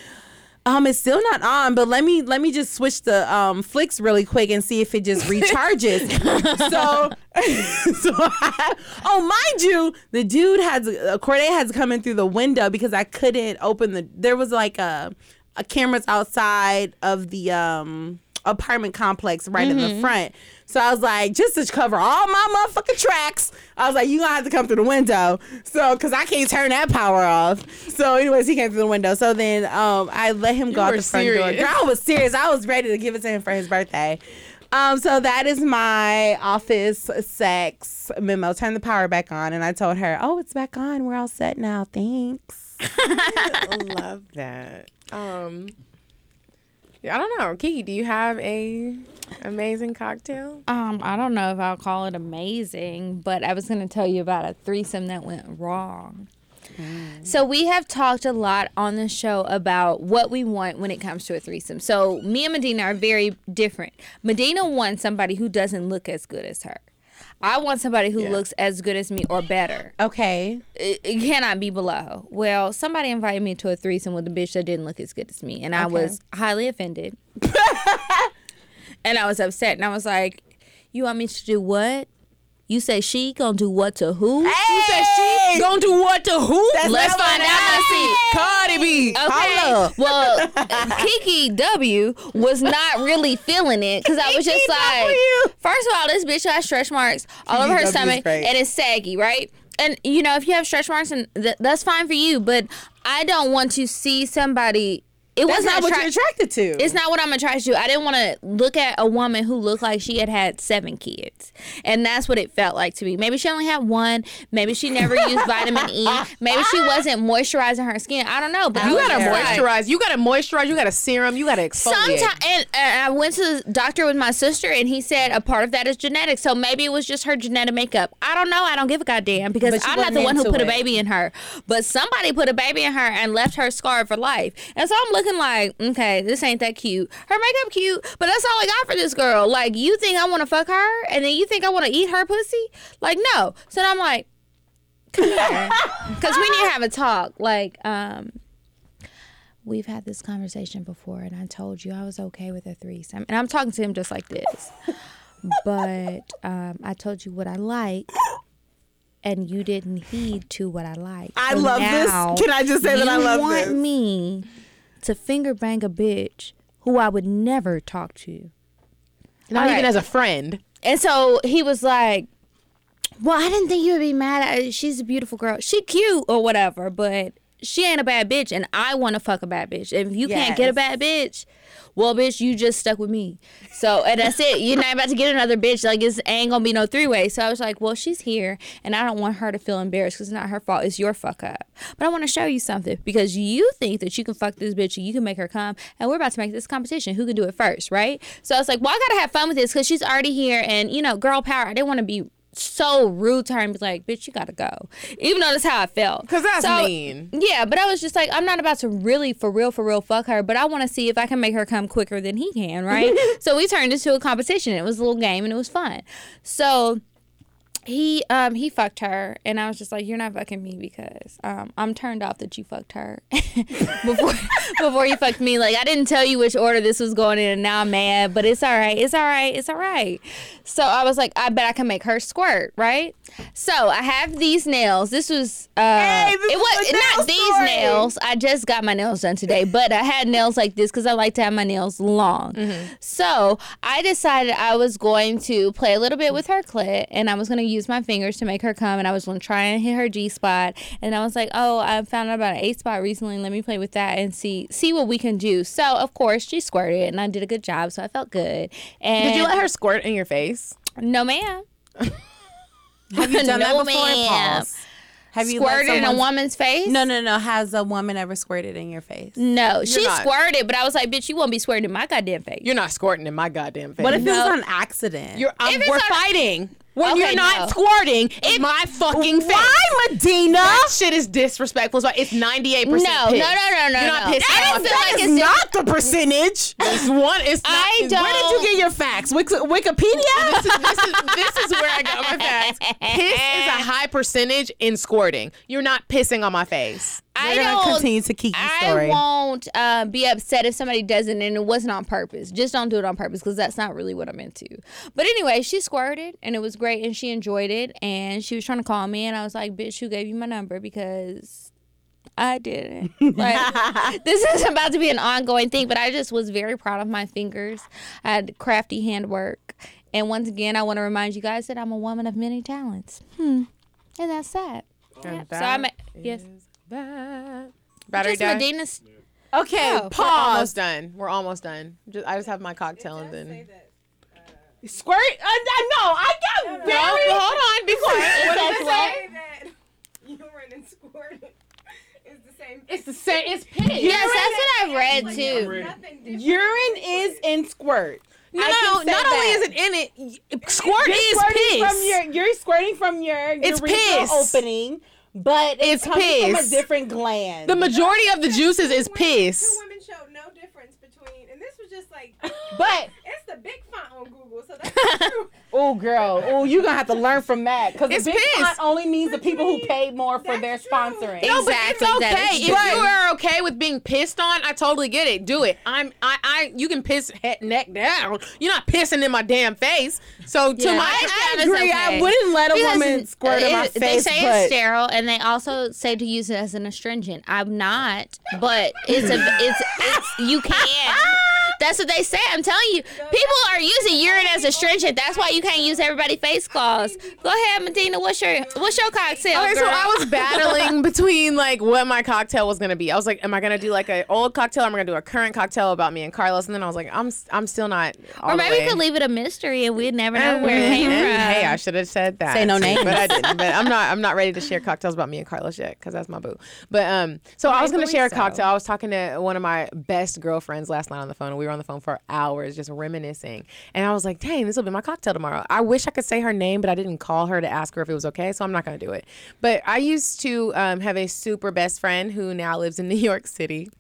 "Um, it's still not on, but let me let me just switch the um flicks really quick and see if it just recharges." so, so I, oh, mind you, the dude has uh, Corday to come in through the window because I couldn't open the. There was like a a cameras outside of the um apartment complex right in the front. So I was like, just to cover all my motherfucking tracks, I was like, you gonna have to come through the window. So, cause I can't turn that power off. So, anyways, he came through the window. So then, um, I let him go out the front door. Girl, I was serious. I was ready to give it to him for his birthday. Um, so that is my office sex memo. Turn the power back on, and I told her, "Oh, it's back on. We're all set now. Thanks." I love that. Um, I don't know, Kiki. Do you have a amazing cocktail? Um, I don't know if I'll call it amazing, but I was going to tell you about a threesome that went wrong. So we have talked a lot on the show about what we want when it comes to a threesome. So me and Medinah are very different. Medinah wants somebody who doesn't look as good as her. I want somebody who looks as good as me or better. Okay. It, it cannot be below. Well, somebody invited me to a threesome with a bitch that didn't look as good as me, and I was highly offended. and I was upset, and I was like, "You want me to do what?" You say she gonna do what to who? You said she gonna do what to who? That's Let's find out. I see. Cardi B. Okay. Well, Kiki W was not really feeling it because I was just like, first of all, this bitch has stretch marks all over her stomach great. and it's saggy, right? And you know, if you have stretch marks, and th- that's fine for you, but I don't want to see somebody. It That's wasn't not what you're attracted to. it's not what I'm attracted to. I didn't want to look at a woman who looked like she had had seven kids, and that's what it felt like to me. Maybe she only had one. Maybe she never used vitamin E. Maybe she wasn't moisturizing her skin. I don't know. But You gotta like- moisturize. You gotta moisturize. You gotta serum. You gotta exfoliate. Sometimes, and, and I went to the doctor with my sister, and he said a part of that is genetic. So maybe it was just her genetic makeup. I don't know. I don't give a goddamn because I'm not the one who put a baby in her. But somebody put a baby in her and left her scarred for life. And so I'm looking like, okay, this ain't that cute. Her makeup cute, but that's all I got for this girl. Like, you think I want to fuck her, and then you think I want to eat her pussy? Like, no. So then I'm like, come here, because we need to have a talk. Like, um we've had this conversation before and I told you I was okay with a threesome. And I'm talking to him just like this. but um, I told you what I like and you didn't heed to what I like. I So love this. Can I just say that I love you love want this? me to finger bang a bitch who I would never talk to. Not All even right. as a friend. And so he was like, Well, I didn't think you would be mad at her. She's a beautiful girl. She cute or whatever, but she ain't a bad bitch and I want to fuck a bad bitch. If you can't get a bad bitch, well, bitch, you just stuck with me. So, and that's it. You're not about to get another bitch. Like, it's ain't gonna be no three way. So I was like, well, she's here and I don't want her to feel embarrassed because it's not her fault. It's your fuck up. But I want to show you something because you think that you can fuck this bitch and you can make her come. And we're about to make this competition. Who can do it first, right? So I was like, well, I gotta have fun with this because she's already here and, you know, girl power. I didn't want to be so rude to her and be like, bitch, you gotta go. Even though that's how I felt. Because that's So- mean. Yeah, but I was just like, I'm not about to really, for real, for real, fuck her, but I wanna see if I can make her come quicker than he can, right? so we turned into a competition. It was a little game and it was fun. So he um he fucked her and I was just like you're not fucking me because um I'm turned off that you fucked her. Before before you fucked me like I didn't tell you which order this was going in and now I'm mad but it's all right it's all right it's all right. So I was like I bet I can make her squirt right? So I have these nails. This was uh Hey, this it was not these nails. I just got my nails done today but I had nails like this because I like to have my nails long. So I decided I was going to play a little bit with her clit and I was going to use my fingers to make her come and I was going to try and hit her G spot. And I was like, oh, I found out about an A spot recently. Let me play with that and see see what we can do. So, of course, she squirted and I did a good job. So I felt good. And Did you let her squirt in your face? No, ma'am. Have you done No, that before? ma'am. Pause. Have you Squirted in a woman's face? No, no, no. Has a woman ever squirted in your face? No, she not. squirted, but I was like, bitch, you won't be squirting in my goddamn face. You're not squirting in my goddamn face. What if it was No. on accident? You're, I'm, If we're on- fighting when Okay, you're not no. squirting in my fucking face. Why, Medinah? That shit is disrespectful. So it's 98% No, no, piss. no, no, no, You're no. not pissing I on don't feel my like not the percentage. It's one. It's not. I it's- Where did you get your facts? Wikipedia? This is, this, is, this is where I got my facts. Piss is a high percentage in squirting. You're not pissing on my face. I We're gonna don't continue to Kiki's I story. won't uh, be upset if somebody doesn't and it wasn't on purpose. Just don't do it on purpose because that's not really what I'm into. But anyway, she squirted and it was great and she enjoyed it and she was trying to call me and I was like, "Bitch, who gave you my number?" Because I didn't. Like, this is about to be an ongoing thing, but I just was very proud of my fingers. I had crafty handwork. And once again, I want to remind you guys that I'm a woman of many talents. Hmm. And that's that. And So I'm that yes. that. Battery Just died. Medinah's Okay, Oh, we're pause. almost done. We're almost done. Just, I just have my cocktail and then. Squirt? Uh, no, I got No, very. hold on. Be quiet. What That's did it say? that urine and squirt is the same. It's the same. It's piss. Yes, that's what I read too. Urine is in squirt. No, I can say not only is it in it, squirt You're is squirting piss. From your, you're squirting from your It's piss. opening, but it's, It's coming from a different gland. the majority of the juices is piss. Two women showed no difference between, and this was just like, but it's the big font on Google, so that's true. Oh, girl. Oh, you're gonna have to learn from that because the It's big piss. pot only means the people who paid more for their sponsoring. No, but it's okay. If true. you are okay with being pissed on, I totally get it. Do it. I'm I I you can piss head neck down. You're not pissing in my damn face. So to Yeah. my I I agree. I wouldn't let a Because woman squirt in my it- face. They say but it's sterile, and they also say to use it as an astringent. I'm not, but it's a it's it's you can. That's what they say. I'm telling you, people are using urine as astringent. That's why you can't use everybody face cloths. Go ahead, Medinah. What's your what's your cocktail? Okay, so? I was battling between like what my cocktail was gonna be. I was like, am I gonna do like an old cocktail? Or am I gonna do a current cocktail about me and Carlos? And then I was like, I'm I'm still not. All or the maybe way. we could leave it a mystery, and we'd never know where it came from. Hey, I should have said that. Say no name, but I didn't. But I'm not. I'm not ready to share cocktails about me and Carlos yet because that's my boo. But um, so I was gonna share a cocktail. I was talking to one of my best girlfriends last night on the phone. and We were on the phone for hours just reminiscing, and I was like, dang, this will be my cocktail tomorrow. I wish I could say her name, but I didn't call her to ask her if it was okay, so I'm not gonna do it. But I used to um, have a super best friend who now lives in New York City.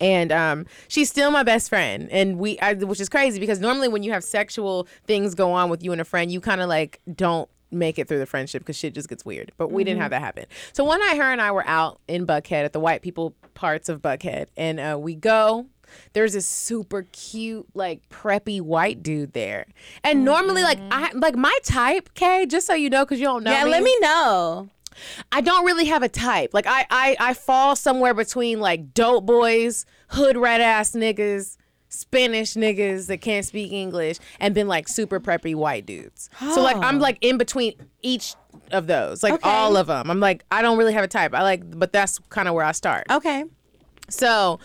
And um, she's still my best friend. And we I, which is crazy because normally when you have sexual things go on with you and a friend you kind of like don't make it through the friendship because shit just gets weird. But we didn't have that happen. So one night her and i were out in buckhead at the white people parts of buckhead. And uh, we go there's this super cute like preppy white dude there and normally like i mm-hmm. like my type kay just so you know because you don't know yeah, let me know. I don't really have a type. Like I I I fall somewhere between like dope boys, hood rat ass niggas, Spanish niggas that can't speak English, and then like super preppy white dudes. So like I'm oh. like in between each of those, like Okay. all of them. I'm like I don't really have a type. I like, but that's kind of where I start. Okay. So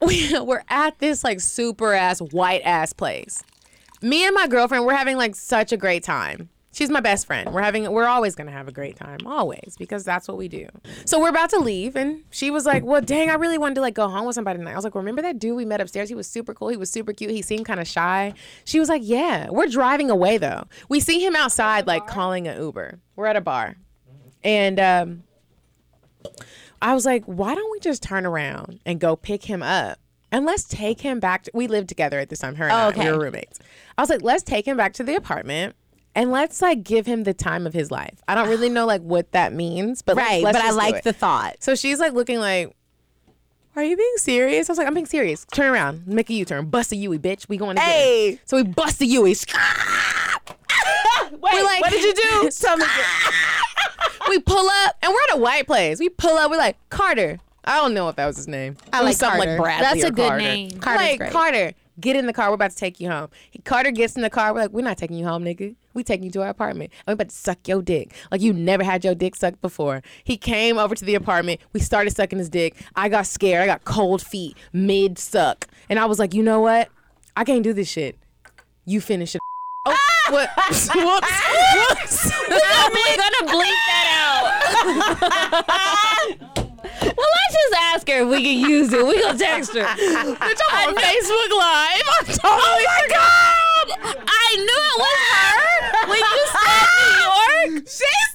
we're at this like super ass white ass place. Me and my girlfriend, we're having like such a great time. She's my best friend. We're having we're always gonna have a great time. Always, because that's what we do. So we're about to leave and she was like, Well dang, I really wanted to like go home with somebody tonight. I was like, Remember that dude we met upstairs? He was super cool. He was super cute. He seemed kind of shy. She was like, Yeah. We're driving away though. We see him outside like calling an Uber. We're at a bar. And um I was like, why don't we just turn around and go pick him up? And let's take him back. To, we lived together at this time. Her and Oh, I, okay. we were roommates. I was like, let's take him back to the apartment and let's like give him the time of his life. I don't really know like what that means, but let's- Right, let's but I like the thought. So she's like looking like, are you being serious? I was like, I'm being serious. Turn around, make a U-turn, bust a Yui, bitch. We going to Hey. So we bust a Yui. Wait, We're like- what did you do? Tell me. we pull up and we're at a white place. We pull up. We're like Carter. I don't know if that was his name. I It like something Carter. like Bradley. That's a good Carter. name. We're Carter's like great. Carter, get in the car. We're about to take you home. He, Carter gets in the car. We're like, we're not taking you home, nigga. We taking you to our apartment. And we're about to suck your dick like you never had your dick sucked before. He came over to the apartment. We started sucking his dick. I got scared. I got cold feet mid suck, and I was like, you know what? I can't do this shit. You finish it. Oh, ah! what? Whoops. Whoops. I'm gonna bleep that out. well, let's just ask her if we can use it. We gonna text her. I'm on Facebook Live. I'm oh totally Oh my god! I knew it was her when you said New York. She's.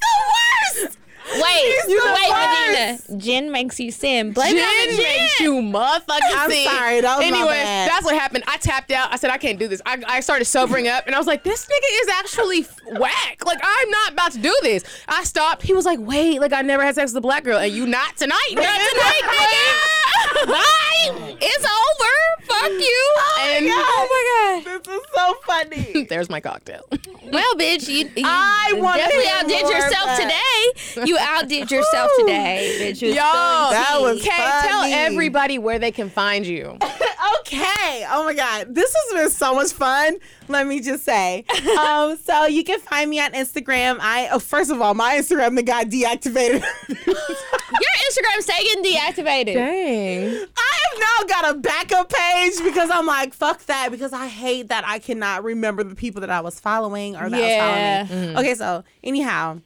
Wait, the wait, worst. Medinah. gin makes you sin. Blame it on the gin makes gin. you motherfucking I'm sin. sorry, that was my anyway, bad. that's what happened. I tapped out. I said I can't do this. I, I started sobering up, and I was like, this nigga is actually whack. Like I'm not about to do this. I stopped. He was like, wait, like I never had sex with a black girl, and you not tonight. Not tonight, nigga. Bye. It's over. Fuck you. Oh and oh my god. This is so funny. There's my cocktail. Well, bitch, you, you I wanna definitely hear outdid more yourself that. today. You outdid yourself today, bitch. You Yo, was that was tea. Okay, tell everybody where they can find you. okay. Oh my God. This has been so much fun. Let me just say. Um, so you can find me on Instagram. I oh, first of all, my Instagram that got deactivated. Your Instagram's taken deactivated. Dang. I have now got a backup page because I'm like, fuck that, because I hate that I cannot remember the people that I was following or that Yeah. was following me. Okay, so anyhow,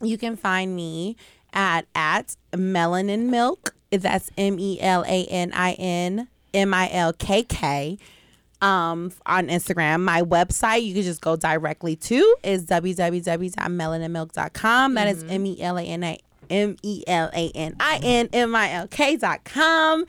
you can find me at at melanin milk. That's M E L A N I N M I L K K. Um, on Instagram, my website you can just go directly to is www.melaninmilk.com. That is M E L A N A M E L A N I N M I L K dot com.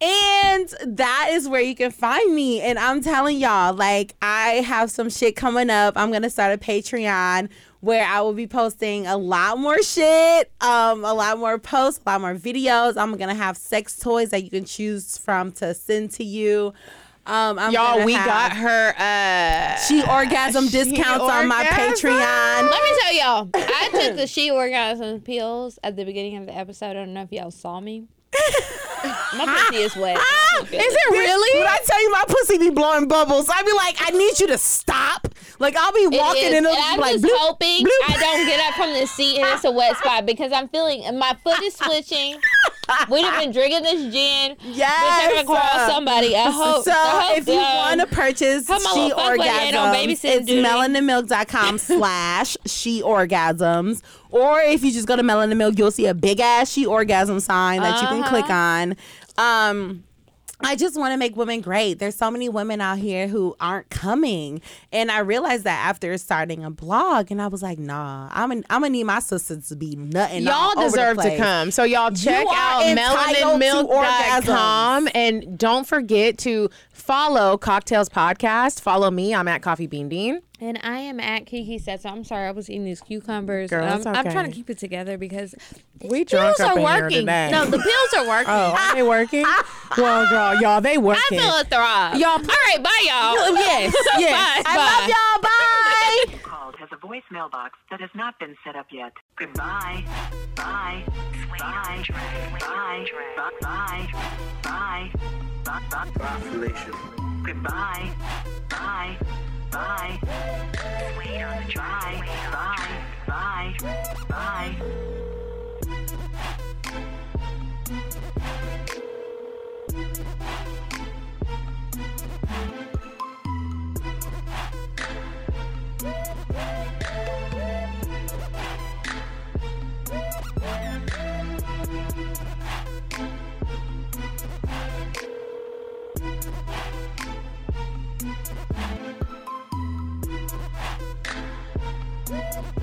And that is where you can find me. And I'm telling y'all, like, I have some shit coming up. I'm gonna start a Patreon where I will be posting a lot more shit, um, a lot more posts, a lot more videos. I'm gonna have sex toys that you can choose from to send to you. Um, I'm Y'all, we have got her. Uh, she orgasm she discounts on my. Patreon. Let me tell y'all, I took the she orgasm pills at the beginning of the episode. I don't know if y'all saw me. My pussy is wet. Is it really? When I tell you my pussy be blowing bubbles, I be like, I need you to stop. Like I'll be walking is, and it'll and I'm like, just bloop, hoping bloop. I don't get up from the seat and it's a wet spot because I'm feeling my foot is switching. We've been drinking this gin. Yes. Call somebody. I hope. So I hope, if you want to purchase have she little fuckboy head on orgasms, it's duty. melaninmilk.com slash she orgasms. Or if you just go to Melanin Milk, you'll see a big ass she orgasm sign that you can Uh-huh. click on. Um I just want to make women great. There's so many women out here who aren't coming. And I realized that after starting a blog, and I was like, nah, I'm gonna I'm gonna need my sisters to be nutting. all Y'all deserve to come. So y'all check You out melaninmilk.com and don't forget to follow CockTales Podcast. Follow me. I'm at Coffee Bean Dean. And I am at Kiki said so. I'm sorry, I was eating these cucumbers. Girl, I'm, it's I'm trying to keep it together because We pills are working. No, the pills are working. Oh, are they working? well, girl, y'all, they working. I feel a thrive. Y'all- all right, bye, y'all. Yes, yes. bye, I bye. love y'all. Bye. called has a voicemail box that has not been set up yet. Goodbye. Bye. Bye. Bye. Bye. Bye. Bye. Bye. Goodbye. Bye. Bye. Wait on the track. Bye. Bye. Bye. Bye.